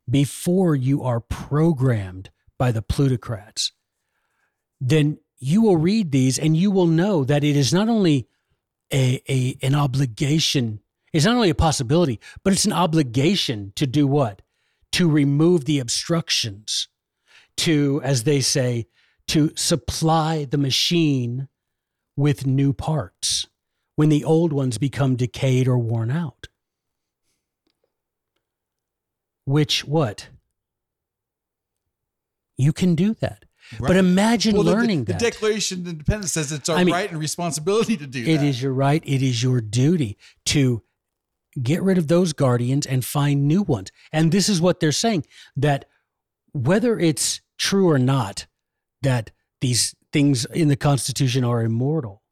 before you are programmed by the plutocrats, then you will read these and you will know that it is not only a, a an obligation, it's not only a possibility, but it's an obligation to do what? To remove the obstructions, to, as they say, to supply the machine with new parts when the old ones become decayed or worn out. Which what? You can do that. Right. But imagine well, learning the, the, that. The Declaration of Independence says it's our I mean, right and responsibility to do It that. It is your right. It is your duty to get rid of those guardians and find new ones. And this is what they're saying that whether it's true or not that these things in the Constitution are immortal,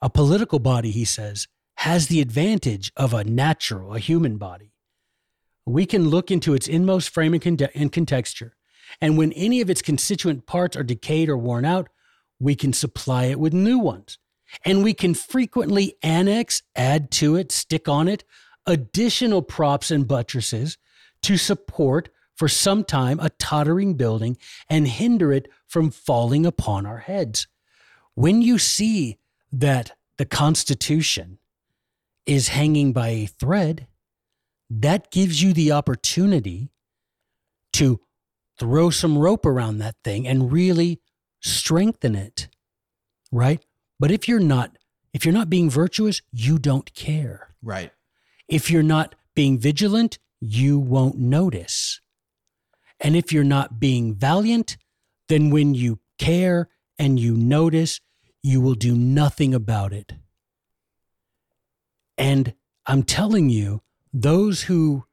a political body, he says, has the advantage of a natural, a human body. We can look into its inmost frame and, con- and contexture and when any of its constituent parts are decayed or worn out, we can supply it with new ones. And we can frequently annex, add to it, stick on it additional props and buttresses to support for some time a tottering building and hinder it from falling upon our heads. When you see that the Constitution is hanging by a thread, that gives you the opportunity to throw some rope around that thing and really strengthen it. Right? But if you're not if you're not being virtuous, you don't care. Right. If you're not being vigilant, you won't notice. And if you're not being valiant, then when you care and you notice, you will do nothing about it. And I'm telling you, those who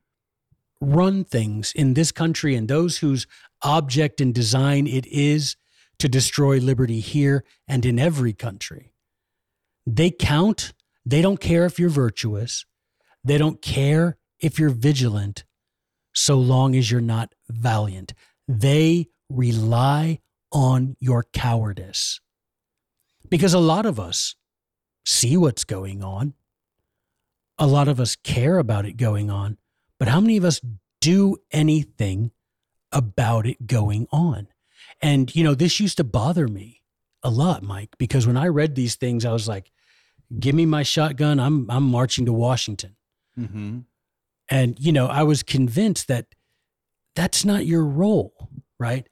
run things in this country and those whose object and design it is to destroy liberty here and in every country. They count. They don't care if you're virtuous. They don't care if you're vigilant, so long as you're not valiant. They rely on your cowardice. Because a lot of us see what's going on. A lot of us care about it going on. But how many of us do anything about it going on? And, you know, this used to bother me a lot, Mike, because when I read these things, I was like, give me my shotgun. I'm, I'm marching to Washington. Mm-hmm. And, you know, I was convinced that that's not your role, right?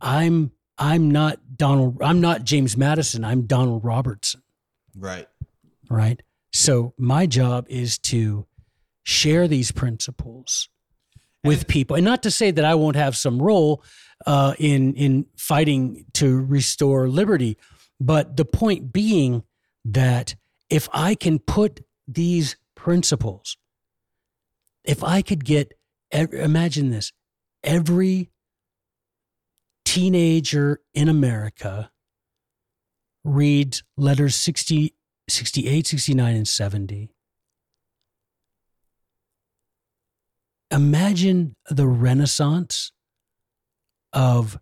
I'm, I'm not Donald, I'm not James Madison. I'm Donald Robertson. Right. Right. So my job is to share these principles with people. And not to say that I won't have some role uh, in in fighting to restore liberty, but the point being that if I can put these principles, if I could get, imagine this, every teenager in America reads letters 60, 68, 69, and 70 imagine the renaissance of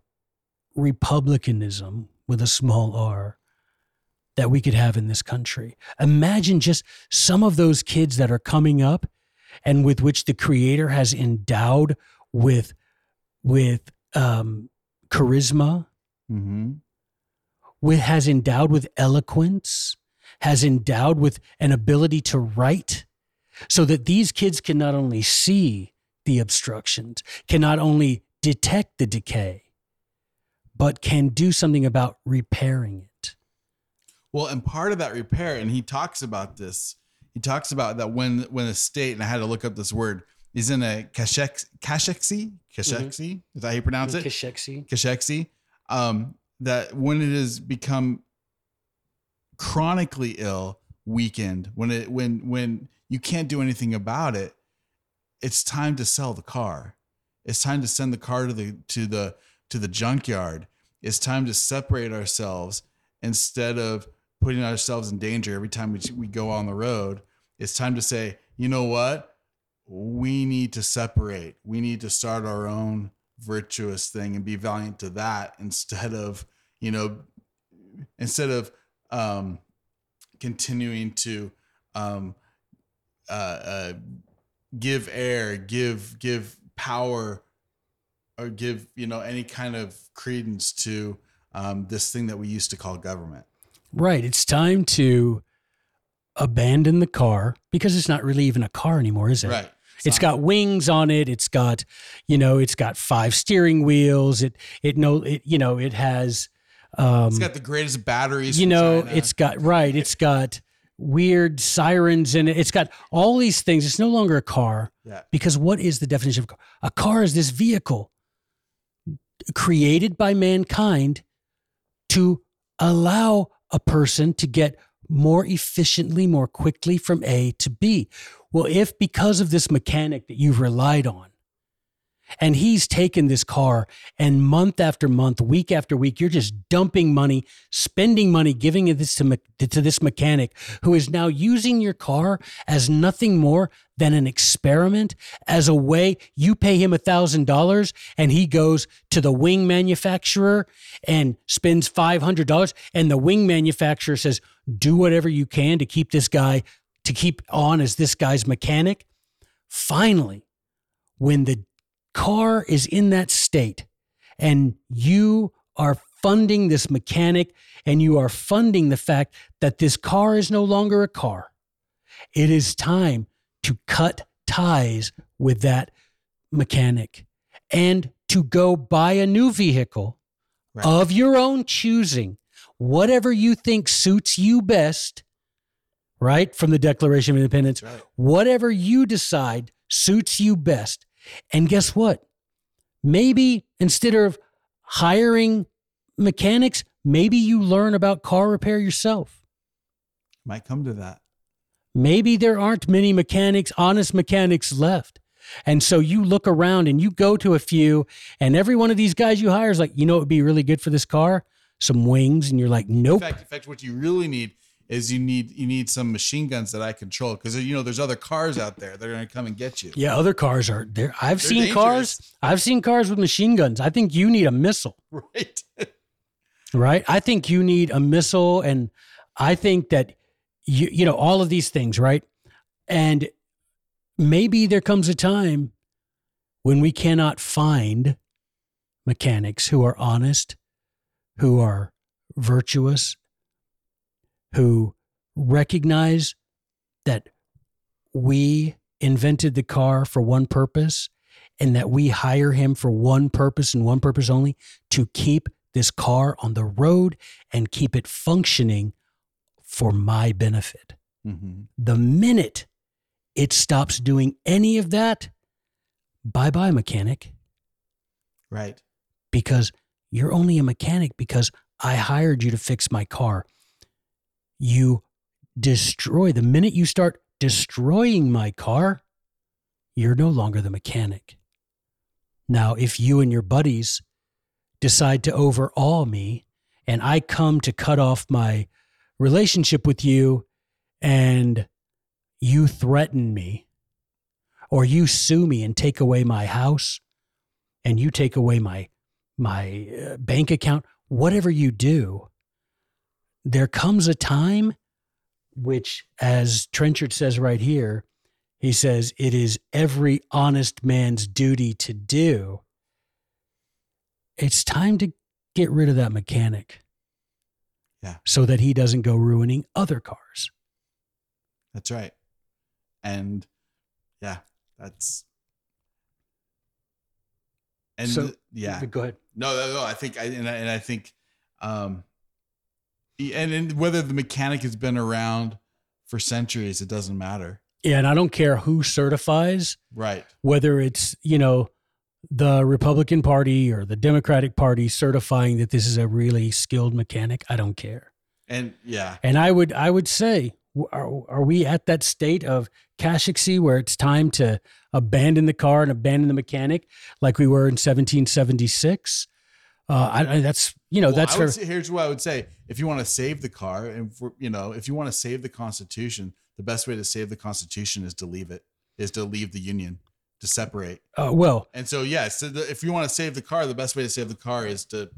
republicanism with a small r that we could have in this country. Imagine just some of those kids that are coming up and with which the creator has endowed with with um, charisma, Mm-hmm. with, has endowed with eloquence, has endowed with an ability to write, so that these kids can not only see the obstructions, can not only detect the decay, but can do something about repairing it. Well, and part of that repair, and he talks about this. He talks about that when when a state, and I had to look up this word, is in a cachexy, cachexy, cachexy. Is that how you pronounce it? Kashexi. Cachexy. Um, that when it has become chronically ill, weakened, when it when when you can't do anything about it, it's time to sell the car. It's time to send the car to the to the to the junkyard. It's time to separate ourselves instead of putting ourselves in danger every time we, we go on the road. It's time to say, you know what? We need to separate. We need to start our own virtuous thing and be valiant to that instead of, you know, instead of um, continuing to um, uh, uh, give air, give give power, or give you know any kind of credence to um, this thing that we used to call government. Right. It's time to abandon the car because it's not really even a car anymore, is it? Right. It's got wings on it. It's got, you know, it's got five steering wheels. It it no it you know it has um It's got the greatest batteries. you know China. it's got right it's got weird sirens in it it's got all these things it's no longer a car yeah. because what is the definition of a car a car is this vehicle created by mankind to allow a person to get more efficiently more quickly from a to b well if because of this mechanic that you've relied on and he's taken this car and month after month, week after week, you're just dumping money, spending money, giving it this to, me- to this mechanic who is now using your car as nothing more than an experiment, as a way you pay him a thousand dollars and he goes to the wing manufacturer and spends five hundred dollars, and the wing manufacturer says, "Do whatever you can to keep this guy to keep on as this guy's mechanic." Finally, when the car is in that state and you are funding this mechanic and you are funding the fact that this car is no longer a car, it is time to cut ties with that mechanic and to go buy a new vehicle Right. of your own choosing, whatever you think suits you best, right? From the Declaration of Independence, right. whatever you decide suits you best. And guess what? Maybe instead of hiring mechanics, maybe you learn about car repair yourself. Might come to that. Maybe there aren't many mechanics, honest mechanics left. And so you look around and you go to a few, and every one of these guys you hire is like, you know, it would be really good for this car? Some wings. And you're like, nope. In fact, in fact, what you really need is you need you need some machine guns that I control because you know there's other cars out there that are going to come and get you. Yeah, other cars are there. I've They're seen cars. I've seen cars with machine guns. I think you need a missile. [LAUGHS] Right. right? I think you need a missile, and I think that you you know all of these things, right? And maybe there comes a time when we cannot find mechanics who are honest, who are virtuous, who recognize that we invented the car for one purpose and that we hire him for one purpose and one purpose only to keep this car on the road and keep it functioning for my benefit. hmm The minute it stops doing any of that, bye bye, mechanic, Right. because you're only a mechanic because I hired you to fix my car. You destroy, the minute you start destroying my car, you're no longer the mechanic. Now, if you and your buddies decide to overawe me and I come to cut off my relationship with you and you threaten me or you sue me and take away my house and you take away my my uh, bank account whatever you do there comes a time which as trenchard says right here he says it is every honest man's duty to do it's time to get rid of that mechanic. Yeah. So that he doesn't go ruining other cars. That's right. And yeah, that's and So- yeah. Go ahead. No, no, no. I think I and I, and I think um and, and whether the mechanic has been around for centuries, it doesn't matter. Yeah, and I don't care who certifies, Right. whether it's, you know, the Republican Party or the Democratic Party certifying that this is a really skilled mechanic. I don't care. And yeah. And I would I would say, are, are we at that state of cachexy where it's time to abandon the car and abandon the mechanic like we were in 1776? Uh, I, I, that's you know Well, that's for say, here's what I would say. If you want to save the car and for, you know, if you want to save the constitution, the best way to save the constitution is to leave it, is to leave the union, to separate. uh, well And so, yes, so if you want to save the car, the best way to save the car is to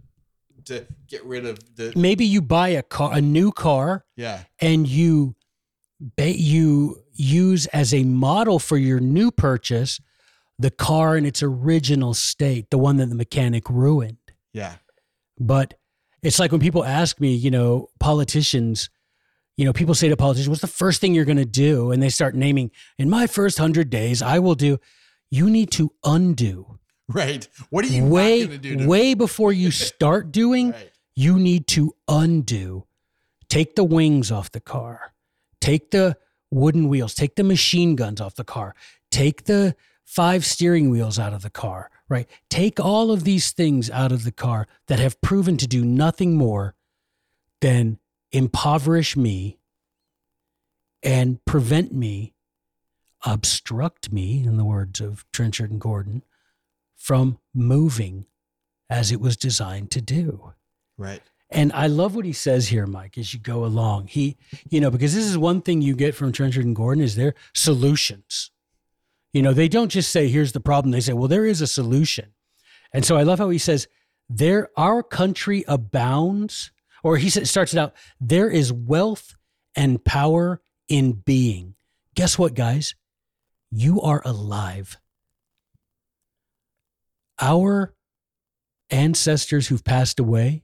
to get rid of the maybe you buy a car a new car yeah and you you use as a model for your new purchase the car in its original state, the one that the mechanic ruined. yeah But it's like when people ask me, you know, politicians, you know, people say to politicians, what's the first thing you're going to do? And they start naming, in my first hundred days, I will do. You need to undo right. What are you way? To, way before you [LAUGHS] start doing. right. You need to undo. Take the wings off the car. Take the wooden wheels. Take the machine guns off the car. Take the five steering wheels out of the car, right? Take all of these things out of the car that have proven to do nothing more than impoverish me and prevent me, obstruct me, in the words of Trenchard and Gordon, from moving as it was designed to do. right. And I love what he says here, Mike, as you go along. He, you know, because this is one thing you get from Trenchard and Gordon is their solutions. You know, they don't just say, here's the problem. They say, well, there is a solution. And so I love how he says, there, our country abounds, or he starts it out, there is wealth and power in being. Guess what, guys? You are alive. Our ancestors who've passed away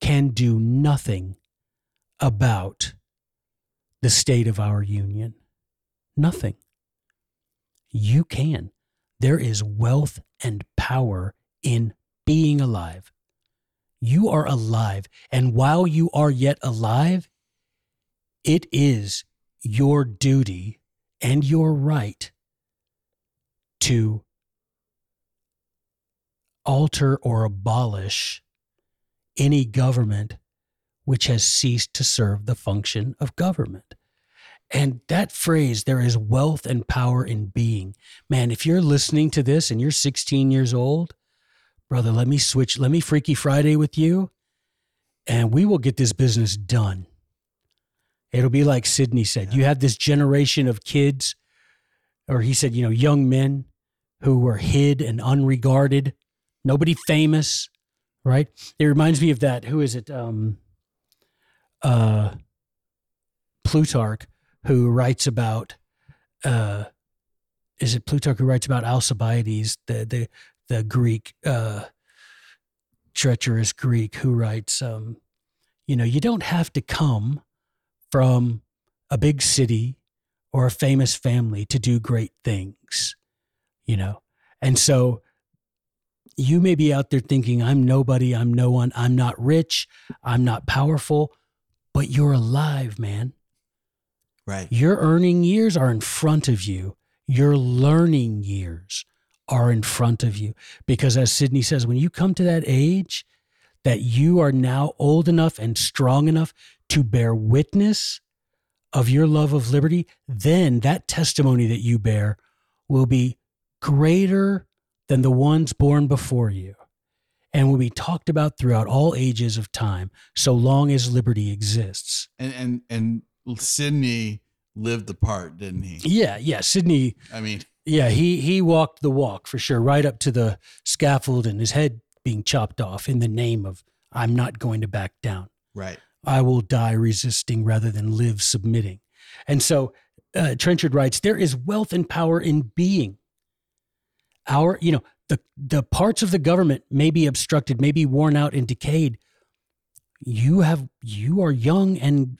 can do nothing about the state of our union. Nothing. You can. There is wealth and power in being alive. You are alive. And while you are yet alive, it is your duty and your right to alter or abolish any government which has ceased to serve the function of government. And that phrase, there is wealth and power in being. Man, if you're listening to this and you're 16 years old, brother, let me switch, let me Freaky Friday with you, and we will get this business done. It'll be like Sidney said you have this generation of kids, or he said, you know, young men who were hid and unregarded, nobody famous, right? It reminds me of that. Who is it? Um, uh, Plutarch, who writes about, uh, is it Plutarch who writes about Alcibiades, the the the Greek, uh, treacherous Greek, who writes, um, you know, you don't have to come from a big city or a famous family to do great things, you know, and so you may be out there thinking, I'm nobody, I'm no one, I'm not rich, I'm not powerful, but you're alive, man. Right. Your earning years are in front of you. Your learning years are in front of you. Because as Sidney says, when you come to that age that you are now old enough and strong enough to bear witness of your love of liberty, then that testimony that you bear will be greater than the ones born before you and will be talked about throughout all ages of time so long as liberty exists. And and and Sidney lived the part, didn't he? Yeah, yeah. Sidney, I mean, yeah, he he walked the walk for sure, right up to the scaffold and his head being chopped off in the name of I'm not going to back down. right. I will die resisting rather than live submitting. And so uh, Trenchard writes, there is wealth and power in being. Our, you know, the the parts of the government may be obstructed, may be worn out and decayed. You have you are young and and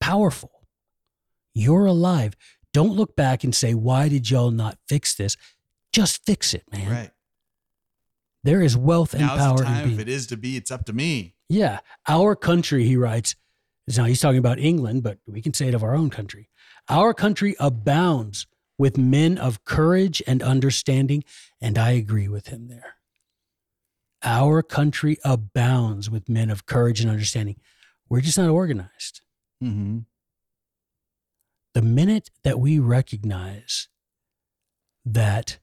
powerful. You're alive. Don't look back and say, why did y'all not fix this? Just fix it, man. Right. There is wealth and Now's power the time. If it is to be, it's up to me. Yeah. Our country, he writes, now he's talking about England, but we can say it of our own country. Our country abounds with men of courage and understanding. And I agree with him there. Our country abounds with men of courage and understanding. We're just not organized. Mm-hmm. The minute that we recognize that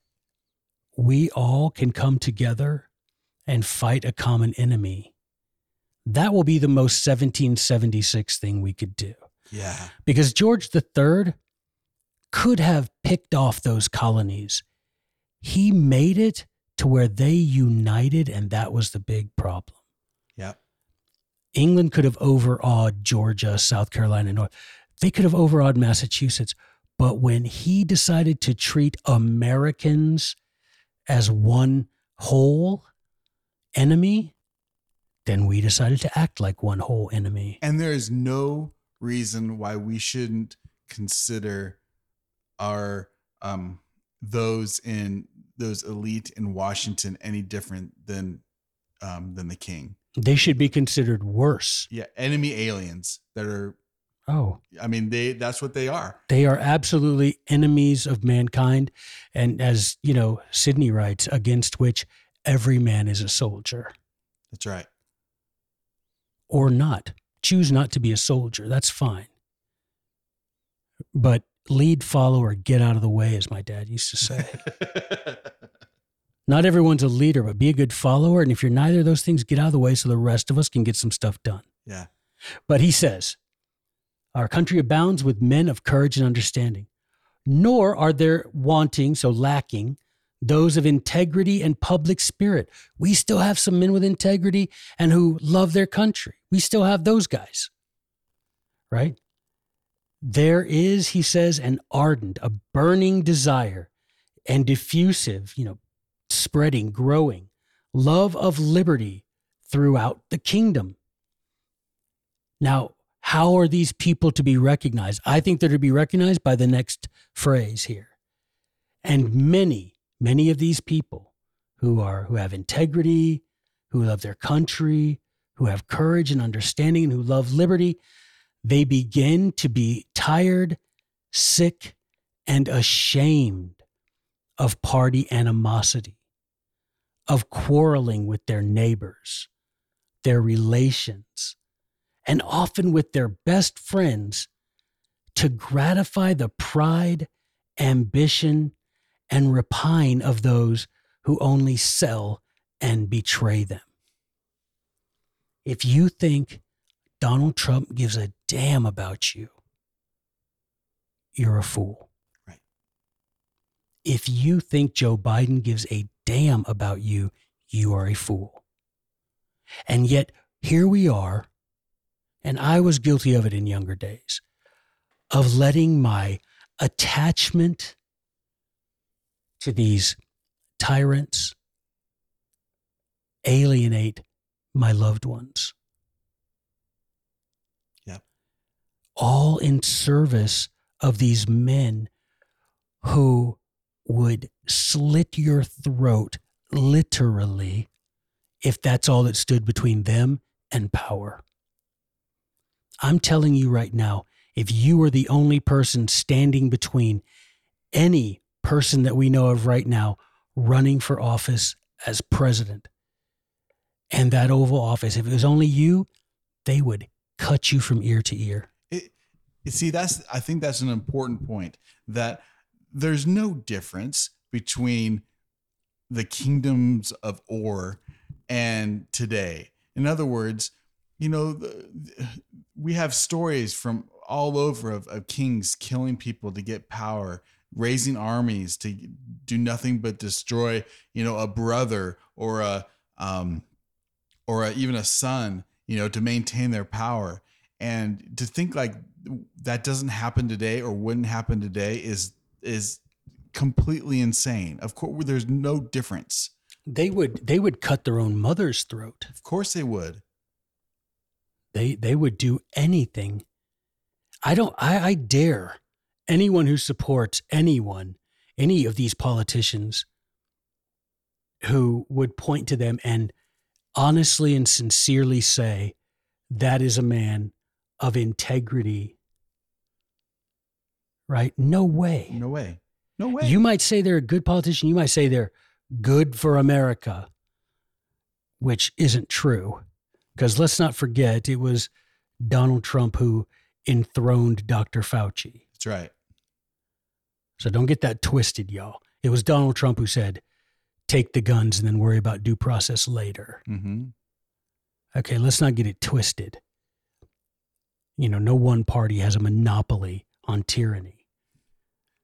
we all can come together and fight a common enemy, that will be the most 1776 thing we could do. Yeah. Because George III could have picked off those colonies. He made it to where they united, and that was the big problem. England could have overawed Georgia, South Carolina, North. They could have overawed Massachusetts. But when he decided to treat Americans as one whole enemy, then we decided to act like one whole enemy. And there is no reason why we shouldn't consider our um those in those elite in Washington any different than um than the king. They should be considered worse. Yeah, enemy aliens that are Oh, I mean they that's what they are. they are absolutely enemies of mankind. And as, you know, Sidney writes, against which every man is a soldier That's right. or not. Choose not to be a soldier. That's fine. But lead, follow, or get out of the way, as my dad used to say. [LAUGHS] not everyone's a leader, but be a good follower. And if you're neither of those things, get out of the way so the rest of us can get some stuff done. yeah. But he says, Our country abounds with men of courage and understanding, nor are there wanting, so lacking, those of integrity and public spirit. We still have some men with integrity and who love their country. We still have those guys, right? There is, he says, an ardent, a burning desire and diffusive, you know, spreading, growing love of liberty throughout the kingdom. Now, how are these people to be recognized? I think they're to be recognized by the next phrase here. And many, many of these people who are who have integrity, who love their country, who have courage and understanding and who love liberty, they begin to be tired, sick, and ashamed of party animosity, of quarreling with their neighbors, their relations, and often with their best friends to gratify the pride, ambition, and rapine of those who only sell and betray them. If you think Donald Trump gives a damn about you, you're a fool. Right. If you think Joe Biden gives a damn about you, you are a fool. And yet, here we are, and I was guilty of it in younger days, of letting my attachment to these tyrants alienate my loved ones. Yeah. All in service of these men who would slit your throat literally if that's all that stood between them and power. I'm telling you right now, if you were the only person standing between any person that we know of right now running for office as president and that Oval Office, if it was only you, they would cut you from ear to ear. It, see, that's I think that's an important point that there's no difference between the kingdoms of ore and today. In other words, you know, the, we have stories from all over of, of kings killing people to get power, raising armies to do nothing but destroy, you know, a brother or a um, or a, even a son, you know, to maintain their power. And to think like that doesn't happen today or wouldn't happen today is is completely insane. Of course, there's no difference. They would they would cut their own mother's throat. Of course, they would. They they would do anything. I don't I, I dare anyone who supports anyone, any of these politicians who would point to them and honestly and sincerely say that is a man of integrity. Right? No way. No way. No way. You might say they're a good politician. You might say they're good for America, which isn't true. Because let's not forget, it was Donald Trump who enthroned Dr. Fauci. That's right. So don't get that twisted, y'all. It was Donald Trump who said, take the guns and then worry about due process later. Mm-hmm. Okay, let's not get it twisted. You know, no one party has a monopoly on tyranny.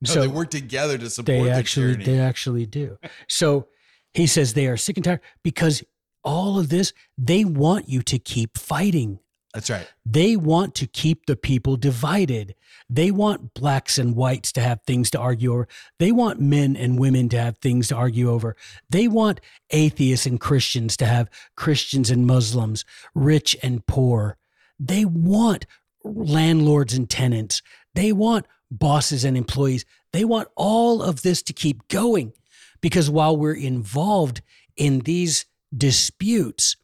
No, they work together to support they the actually they actually do. So he says they are sick and tired because all of this they want you to keep fighting. That's right. They want to keep the people divided. They want blacks and whites to have things to argue over. They want men and women to have things to argue over. They want atheists and Christians to have Christians and Muslims, rich and poor. They want landlords and tenants. They want bosses and employees. They want all of this to keep going because while we're involved in these disputes,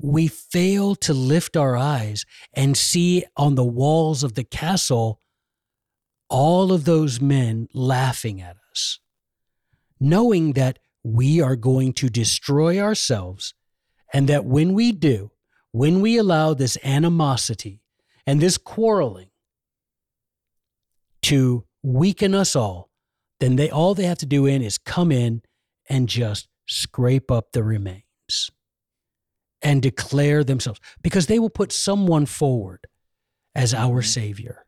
we fail to lift our eyes and see on the walls of the castle all of those men laughing at us, knowing that we are going to destroy ourselves, and that when we do, when we allow this animosity and this quarreling to weaken us all, then they all they have to do in is come in and just scrape up the remains and declare themselves because they will put someone forward as our Mhm. savior.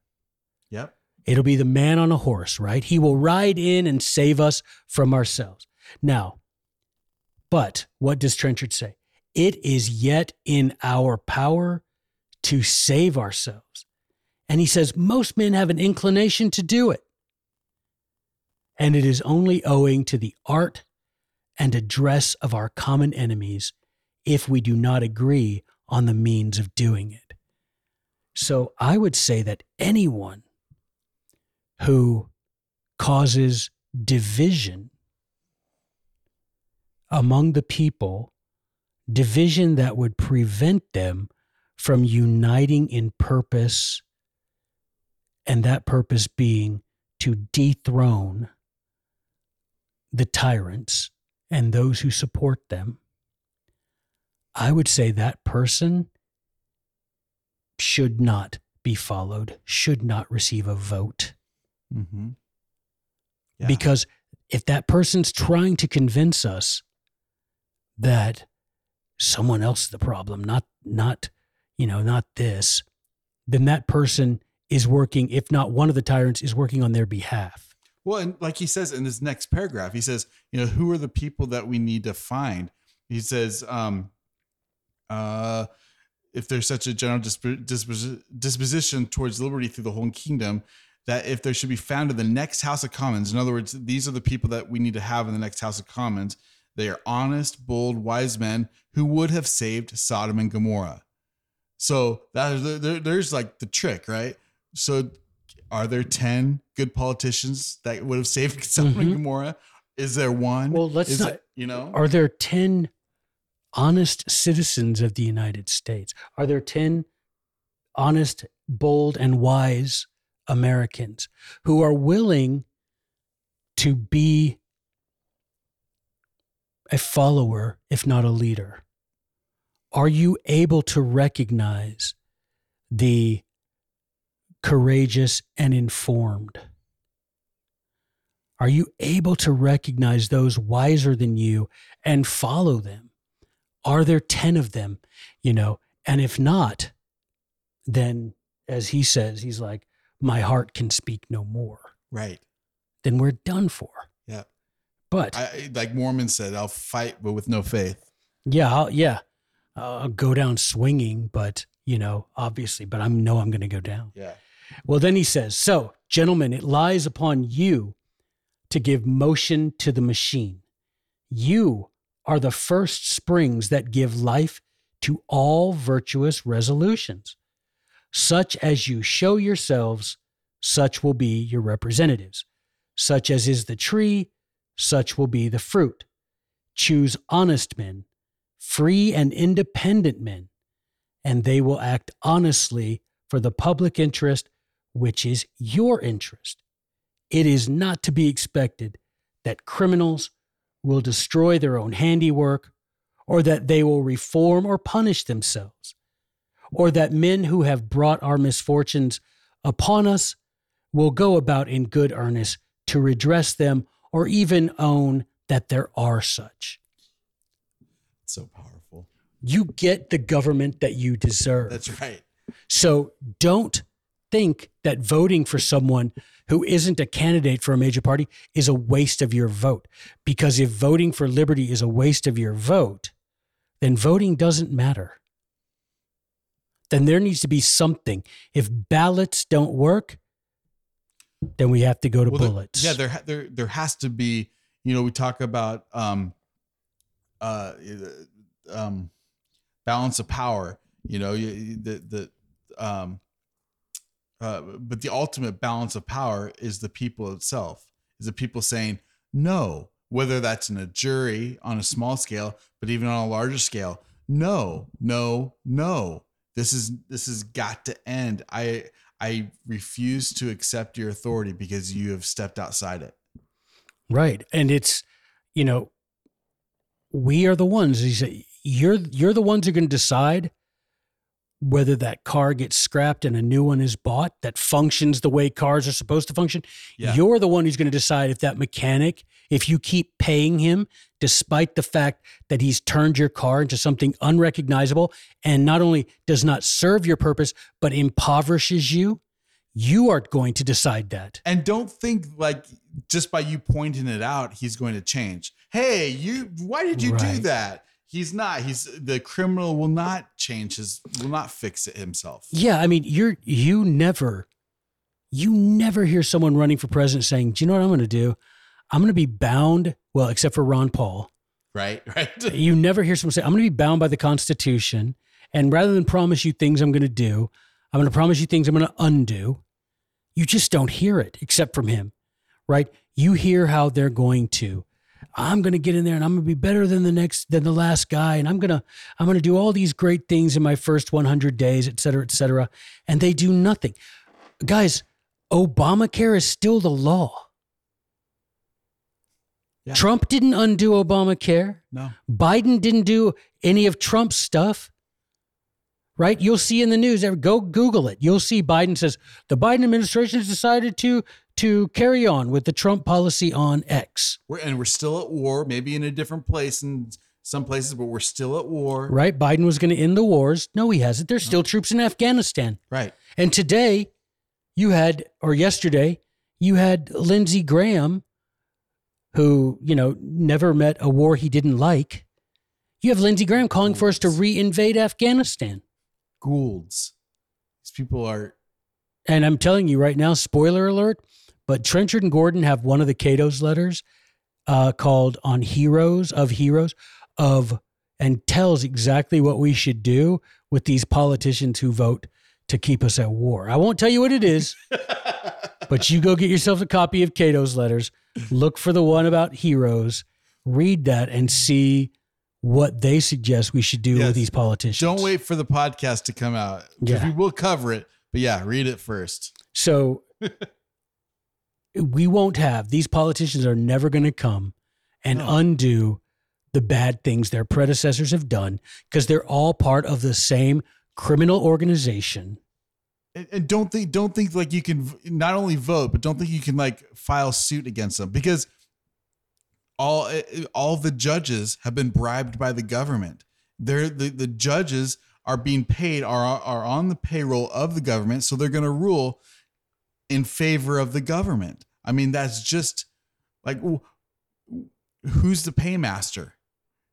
Yep. It'll be the man on a horse, right? He will ride in and save us from ourselves. Now, but what does Trenchard say? It is yet in our power to save ourselves. And he says most men have an inclination to do it. And it is only owing to the art and address of our common enemies if we do not agree on the means of doing it. So I would say that anyone who causes division among the people, division that would prevent them from uniting in purpose, and that purpose being to dethrone the tyrants and those who support them. I would say that person should not be followed, should not receive a vote. Mm-hmm. Yeah. Because if that person's trying to convince us that someone else is the problem, not not you know, not this, then that person is working, if not one of the tyrants, is working on their behalf. Well, and like he says in this next paragraph, he says, you know, who are the people that we need to find? He says, um, uh, if there's such a general disp- disp- disposition towards liberty through the whole kingdom, that if there should be found in the next House of Commons, in other words, these are the people that we need to have in the next House of Commons. They are honest, bold, wise men who would have saved Sodom and Gomorrah. So that, there, there's like the trick, right? So are there 10 good politicians that would have saved [LAUGHS] Sodom and Mhm. Gomorrah? Is there one? Well, let's Is not- it- you know, Are there 10 honest citizens of the United States? Are there 10 honest, bold, and wise Americans who are willing to be a follower, if not a leader? Are you able to recognize the courageous and informed? Are you able to recognize those wiser than you and follow them? Are there 10 of them? You know, and if not, then as he says, he's like, my heart can speak no more. right. Then we're done for. Yeah. But I, like Mormon said, I'll fight, but with no faith. yeah, I'll, yeah, I'll go down swinging, but you know, obviously, but I know I'm going to go down. Yeah. Well, then he says, So, gentlemen, it lies upon you to give motion to the machine. You are the first springs that give life to all virtuous resolutions. Such as you show yourselves, such will be your representatives. Such as is the tree, such will be the fruit. Choose honest men, free and independent men, and they will act honestly for the public interest, which is your interest. It is not to be expected that criminals will destroy their own handiwork, or that they will reform or punish themselves, or that men who have brought our misfortunes upon us will go about in good earnest to redress them or even own that there are such. so powerful. You get the government that you deserve. That's right. So don't think that voting for someone who isn't a candidate for a major party is a waste of your vote. Because if voting for liberty is a waste of your vote, then voting doesn't matter. Then there needs to be something. If ballots don't work, then we have to go to Well, bullets. yeah, there there there has to be. You know, we talk about um, uh, um, balance of power. You know, you- the the um, uh, but the ultimate balance of power is the people itself. Is the people saying no, whether that's in a jury on a small scale, but even on a larger scale, no, no, no. This is this has got to end. I I refuse to accept your authority because you have stepped outside it. Right. And it's, you know, we are the ones. You're you're the ones who are going to decide whether that car gets scrapped and a new one is bought that functions the way cars are supposed to function. Yeah. You're the one who's going to decide if that mechanic, if you keep paying him despite the fact that he's turned your car into something unrecognizable and not only does not serve your purpose but impoverishes you, you are going to decide that. And don't think like just by you pointing it out, he's going to change. Hey, you why did you do that? He's not. He's the criminal will not change his will not fix it himself. Yeah, I mean, you're you never, you never hear someone running for president saying, "Do you know what I'm going to do? I'm going to be bound." Well, except for Ron Paul, Right? [LAUGHS] Right. you never hear someone say, "I'm going to be bound by the Constitution," and rather than promise you things I'm going to do, I'm going to promise you things I'm going to undo. You just don't hear it, except from him, right? You hear how they're going to. I'm going to get in there and I'm going to be better than the next than the last guy and I'm going to I'm going to do all these great things in my first 100 days et cetera et cetera and they do nothing guys Obamacare is still the law Yeah. Trump didn't undo Obamacare No. Biden didn't do any of Trump's stuff. Right? You'll see in the news, go Google it. You'll see Biden says the Biden administration has decided to to carry on with the Trump policy on X. We're and we're still at war, maybe in a different place and some places, but we're still at war. Right? Biden was going to end the wars. No, he hasn't. There's still troops in Afghanistan. Right. And today, you had, or yesterday, you had Lindsey Graham, who, you know, never met a war he didn't like. You have Lindsey Graham calling for us to re-invade Afghanistan. Goulds. These people are And I'm telling you right now, spoiler alert, but Trenchard and Gordon have one of the Cato's letters uh, called On Heroes of Heroes of and tells exactly what we should do with these politicians who vote to keep us at war. I won't tell you what it is, [LAUGHS] but you go get yourself a copy of Cato's letters, look for the one about heroes, read that and see what they suggest we should do Yes. with these politicians. don't wait for the podcast to come out. Yeah. We will cover it. But yeah, read it first. So [LAUGHS] we won't have these politicians are never going to come and No. undo the bad things their predecessors have done because they're all part of the same criminal organization. And, and don't think don't think like you can not only vote, but don't think you can like file suit against them because all eh, all the judges have been bribed by the government. They're the, the judges are being paid are are on the payroll of the government, so they're going to rule in favor of the government. I mean, that's just like who's the paymaster?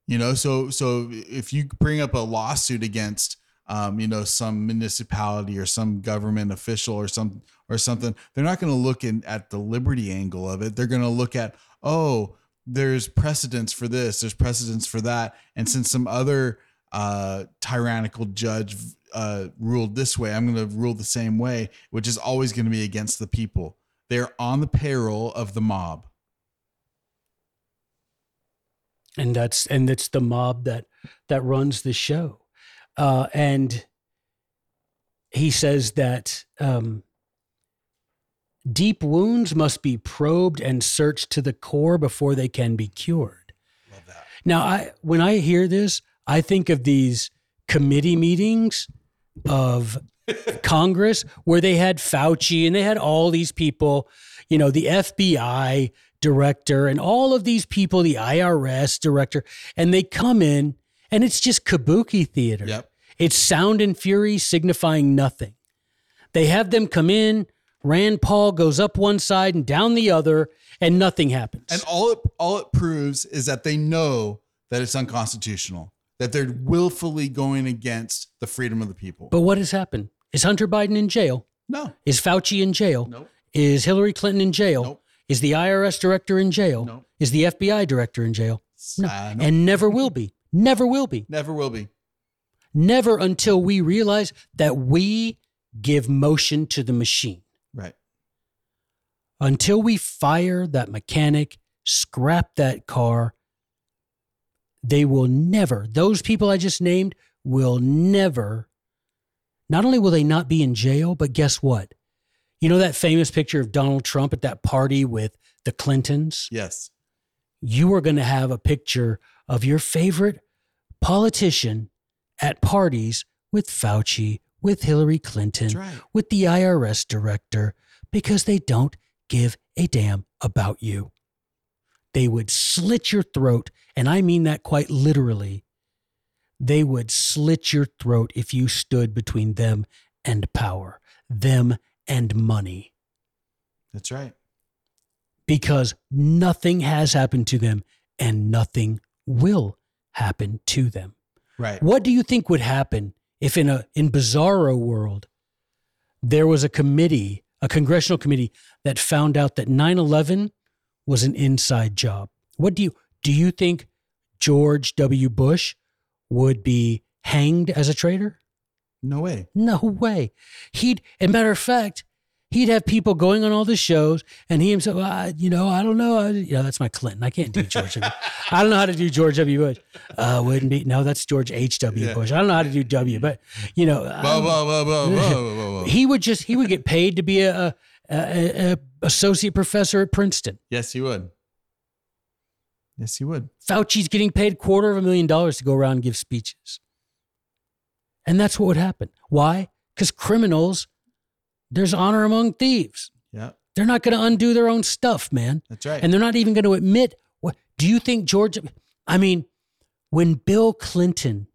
You know, so so if you bring up a lawsuit against um, you know, some municipality or some government official or some or something, they're not going to look in at the liberty angle of it. They're going to look at, oh, there's precedence for this, there's precedence for that, and since some other uh, tyrannical judge uh, ruled this way, I'm going to rule the same way, which is always going to be against the people. They're on the payroll of the mob. and that's and it's the mob that that runs the show uh, and he says that um, deep wounds must be probed and searched to the core before they can be cured Love that. now i when i hear this i think of these committee meetings of congress where they had fauci and they had all these people you know the fbi director and all of these people the irs director and they come in and it's just kabuki theater. Yep. it's sound and fury signifying nothing. They have them come in rand paul goes up one side and down the other and nothing happens. And all it all it proves is that they know that it's unconstitutional, that they're willfully going against the freedom of the people. but what has happened is hunter biden in jail no, is fauci in jail nope, Is Hillary Clinton in jail? Nope. Is the IRS director in jail? Nope. Is the FBI director in jail? No. Uh, nope. And never will be. Never will be. never will be. Never until we realize that we give motion to the machine. Right. Until we fire that mechanic, scrap that car, they will never, those people I just named will never, not only will they not be in jail, but guess what? You know that famous picture of Donald Trump at that party with the Clintons? Yes. You are going to have a picture of your favorite politician at parties with Fauci, with Hillary Clinton, right. with the IRS director, because they don't give a damn about you. They would slit your throat, and I mean that quite literally. They would slit your throat if you stood between them and power, them and money, That's right. because nothing has happened to them and nothing will happen to them. Right. What do you think would happen if in a in bizarro world there was a committee, a congressional committee that found out that 9/11 was an inside job? What do you do you think George W. Bush would be hanged as a traitor? No way. No way. He'd, as matter of fact, he'd have people going on all the shows, and he himself, uh, you know, I don't know, I, you know, that's my Clinton. I can't do George. W. [LAUGHS] I don't know how to do George W. Bush. Uh, wouldn't be. No, that's George H. W. Yeah. Bush. I don't know how to do W, but you know, um, [LAUGHS] he would just he would get paid to be a, a, a, a associate professor at Princeton. Yes, he would. Yes, he would. Fauci's getting paid quarter of a million dollars to go around and give speeches. And that's what would happen. Why? Because criminals, there's honor among thieves. Yeah, They're not going to undo their own stuff, man. that's right. And they're not even going to admit what do you think George I mean, when Bill Clinton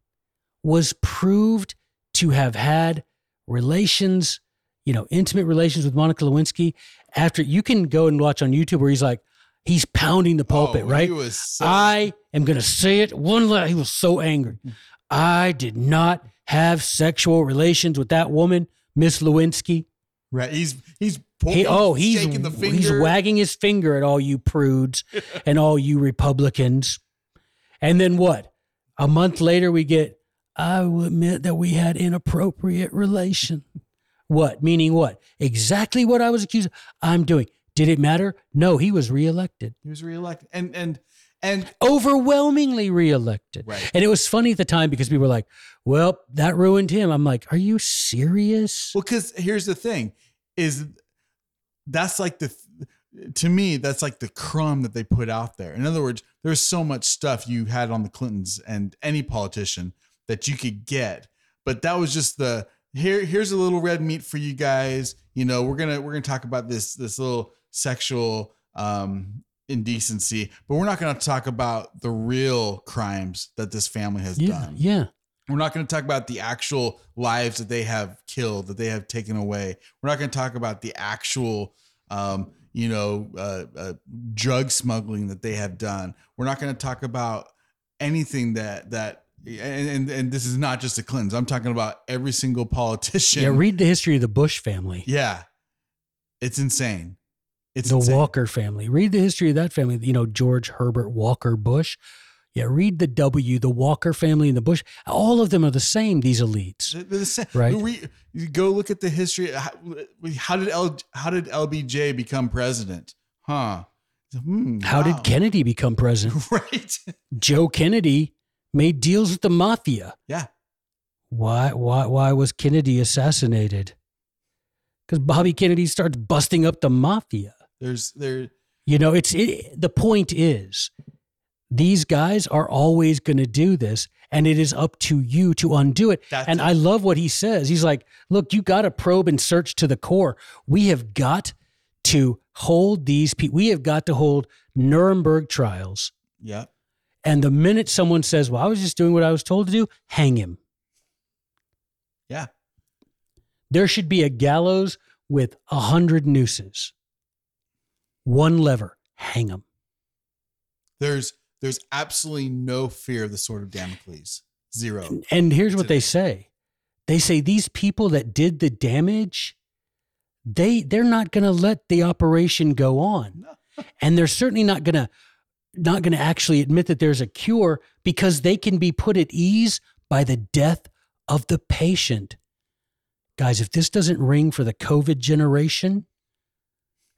was proved to have had relations, you know, intimate relations with Monica Lewinsky, after you can go and watch on YouTube where he's like, he's pounding the pulpit, Oh, right? So, I am going to say it one last. He was so angry. Hmm. I did not have sexual relations with that woman, Miss Lewinsky. right. He's he's He, oh, he's shaking the finger. he's wagging his finger at all you prudes [LAUGHS] and all you Republicans. And then what? A month later, we get. I will admit that we had inappropriate relation. What? Meaning what? Exactly what I was accused. Of. I'm doing. Did it matter? No, he was reelected. He was reelected, and and and overwhelmingly reelected. Right. And it was funny at the time because people were like, well, that ruined him. I'm like, are you serious? Well, because here's the thing: is that's like the to me that's like the crumb that they put out there. In other words, there's so much stuff you had on the Clintons and any politician that you could get, but that was just the here. Here's a little red meat for you guys. You know, we're gonna we're gonna talk about this this little sexual um indecency, but we're not gonna talk about the real crimes that this family has yeah. done. Yeah. We're not going to talk about the actual lives that they have killed, that they have taken away. We're not going to talk about the actual, um, you know, uh, uh, drug smuggling that they have done. We're not going to talk about anything that that and, and and this is not just a Clintons. I'm talking about every single politician. Yeah, read the history of the Bush family, Yeah. It's insane. It's the insane. Walker family. Read the history of that family. You know, George Herbert Walker Bush. Yeah, read the W, the Walker family and the Bush. All of them are the same, these elites. They're the same. Right. We, go look at the history. How, how did L, how did LBJ become president? Huh. Hmm, How wow. did Kennedy become president? [LAUGHS] right? Joe Kennedy made deals with the mafia. Yeah. Why why why was Kennedy assassinated? Because Bobby Kennedy starts busting up the mafia. There's there. You know, it's it, the point is these guys are always going to do this and it is up to you to undo it. That's and it. I love what he says. He's like, "Look, you got to probe and search to the core. We have got to hold these people. We have got to hold Nuremberg trials. Yeah. And the minute someone says, "Well, I was just doing what I was told to do," hang him. Yeah. There should be a gallows with a hundred nooses. One lever, hang him. There's there's absolutely no fear of the sword of Damocles. Zero. And here's what they say. They say these people that did the damage, they they're not going to let the operation go on. No. [LAUGHS] And they're certainly not going to not going to actually admit that there's a cure because they can be put at ease by the death of the patient. Guys, if this doesn't ring for the COVID generation,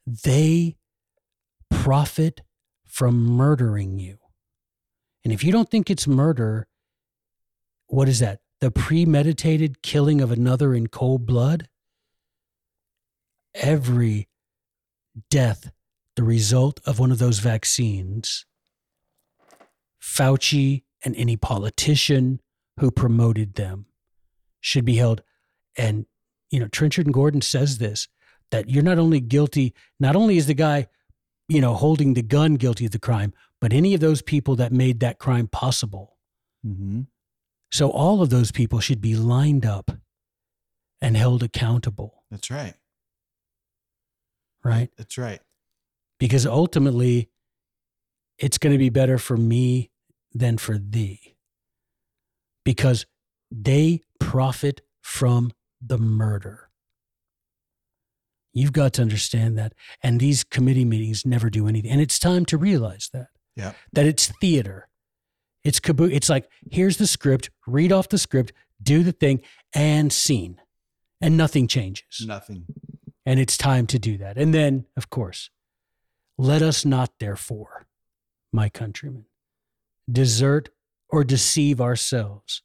they profit from murdering you. And if you don't think it's murder, what is that? The premeditated killing of another in cold blood? Every death, the result of one of those vaccines, Fauci and any politician who promoted them should be held. And, you know, Trenchard and Gordon says this that you're not only guilty, not only is the guy, you know, holding the gun guilty of the crime, but any of those people that made that crime possible. Mm-hmm. So all of those people should be lined up and held accountable, That's right. right? That's right. Because ultimately, it's going to be better for me than for thee. Because they profit from the murder. You've got to understand that. And these committee meetings never do anything. And it's time to realize that. Yeah. That it's theater. It's kabuki. It's like, here's the script, read off the script, do the thing, and scene. And nothing changes. Nothing. And it's time to do that. And then, of course, let us not, therefore, my countrymen, desert or deceive ourselves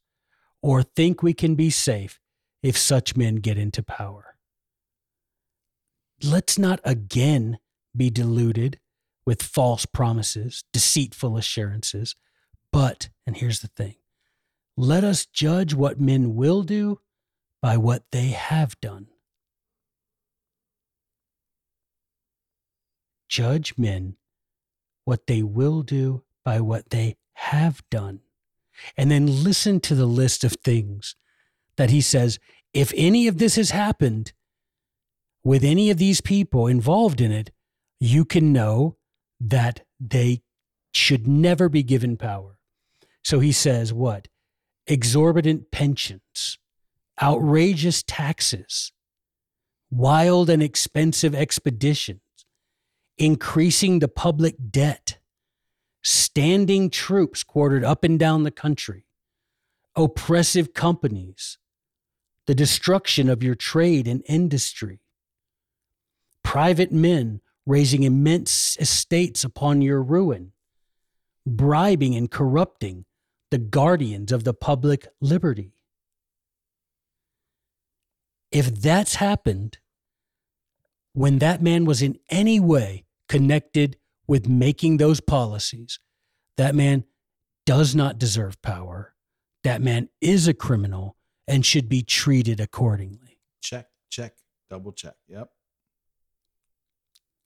or think we can be safe if such men get into power. Let's not again be deluded with false promises, deceitful assurances, but, and here's the thing let us judge what men will do by what they have done. Judge men what they will do by what they have done. And then listen to the list of things that he says if any of this has happened with any of these people involved in it, you can know that they should never be given power. So he says, what? Exorbitant pensions, outrageous taxes, wild and expensive expeditions increasing the public debt, standing troops quartered up and down the country, oppressive companies, the destruction of your trade and industry, private men raising immense estates upon your ruin, bribing and corrupting the guardians of the public liberty. If that's happened, when that man was in any way connected with making those policies, that man does not deserve power. That man is a criminal and should be treated accordingly. Check, check, double check. Yep.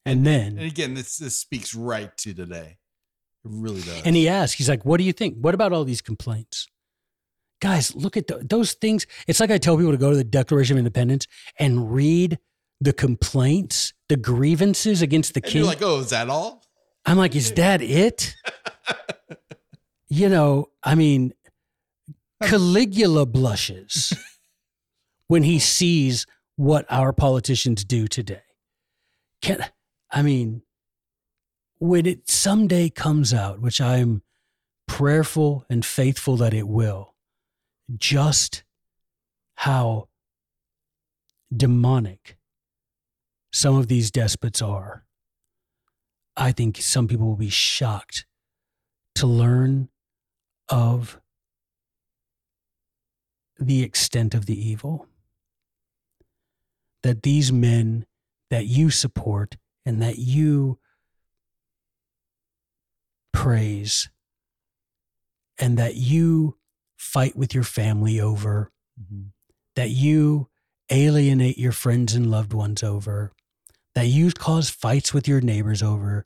And And then, again, this this speaks right to today. It really does. and he asks, he's like, What do you think? What about all these complaints? Guys, look at th- those things. It's like I tell people to go to the Declaration of Independence and read the complaints, the grievances against the And king. you're like, oh, is that all? I'm like, is that it? [LAUGHS] you know, I mean, Caligula blushes [LAUGHS] when he sees what our politicians do today. Can I mean when it someday comes out, which I'm prayerful and faithful that it will, just how demonic some of these despots are. I think some people will be shocked to learn of the extent of the evil. That these men that you support and that you praise and that you fight with your family over, Mhm. that you alienate your friends and loved ones over, that you cause fights with your neighbors over,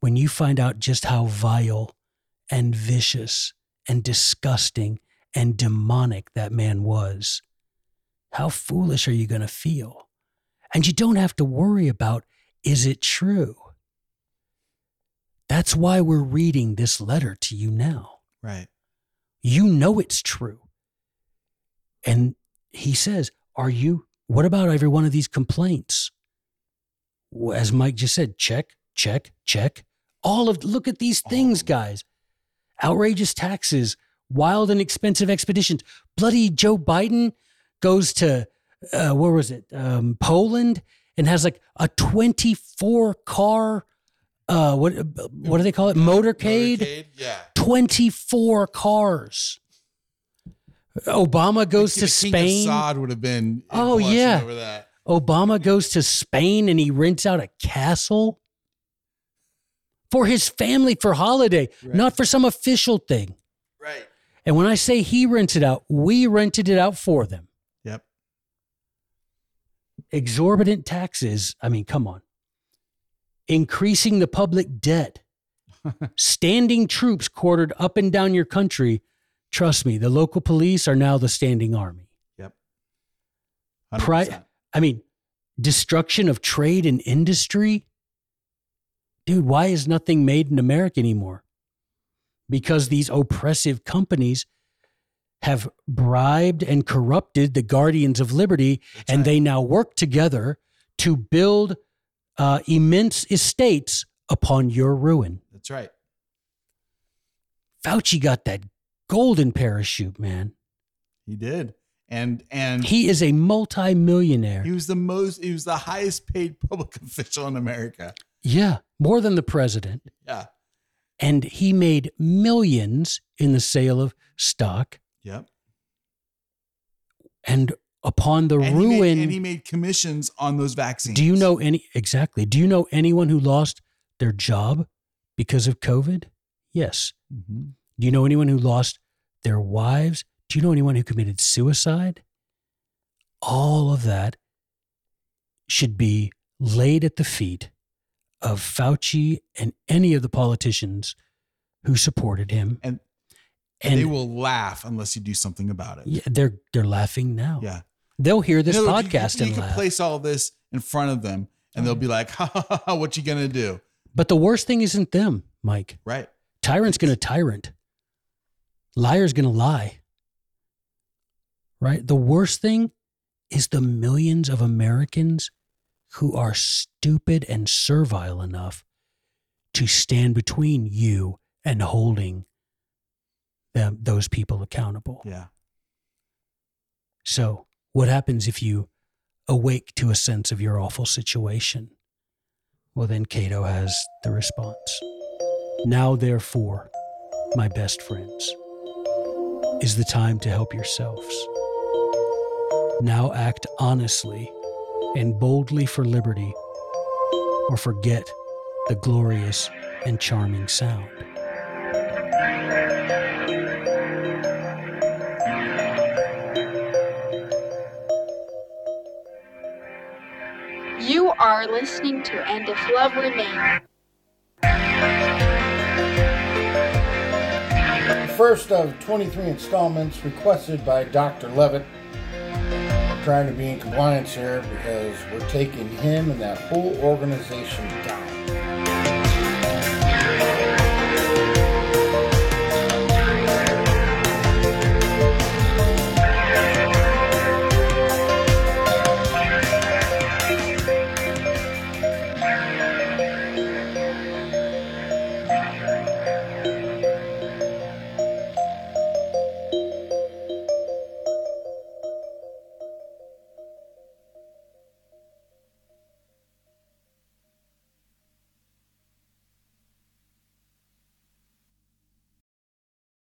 when you find out just how vile and vicious and disgusting and demonic that man was, how foolish are you going to feel? And you don't have to worry about is it true? That's why we're reading this letter to you now. Right. You know it's true. And he says, Are you, what about every one of these complaints? Well, As Mike just said, check, check, check. All of, look at these things, guys. Outrageous taxes, wild and expensive expeditions. Bloody Joe Biden goes to, uh, where was it? Um, Poland and has like a 24 car, uh, what, what do they call it? Motorcade. Yeah. 24 cars. Obama goes to Spain. Assad would have been. Oh, yeah. Obama goes to Spain and he rents out a castle for his family for holiday, Right. not for some official thing. Right. And when I say he rented out, we rented it out for them. Yep. Exorbitant taxes. I mean, come on. Increasing the public debt. [LAUGHS] standing troops quartered up and down your country. Trust me, the local police are now the standing army. Yep. Pri- 100%. I mean, destruction of trade and industry. Dude, why is nothing made in America anymore? Because these oppressive companies have bribed and corrupted the guardians of liberty, That's and right. they now work together to build uh, immense estates upon your ruin. That's right. Fauci got that golden parachute, man. He did. And and He is a multimillionaire. he was the most he was the highest paid [LAUGHS] public official in America. yeah, more than the president. Yeah. and he made millions in the sale of stock Yep. and upon the and He ruin made, and he made commissions on those vaccines. do you know any exactly do you know anyone who lost their job because of covid yes Mhm. do you know anyone who lost their wives do you know anyone who committed suicide all of that should be laid at the feet of Fauci and any of the politicians who supported him And and they will laugh unless you do something about it. Yeah, they're they're laughing now. Yeah. They'll hear this In other words, you- podcast you, and you laugh. place all this in front of them and they'll oh, be like, [LAUGHS] ha, ha, ha, ha, what you gonna do? but the worst thing isn't them, Mike. Right. Tyrant's going to tyrant. Liar's going to lie. Right? The worst thing is the millions of Americans who are stupid and servile enough to stand between you and holding them, those people accountable. Yeah. So, what happens if you awake to a sense of your awful situation? Well, then Cato has the response. Now, therefore, my best friends, is the time to help yourselves. Now act honestly and boldly for liberty, or forget the glorious and charming sound. You are listening to And If Love Remains. The first of 23 installments requested by Dr. Levitt. Trying to be in compliance here because we're taking him and that whole organization down.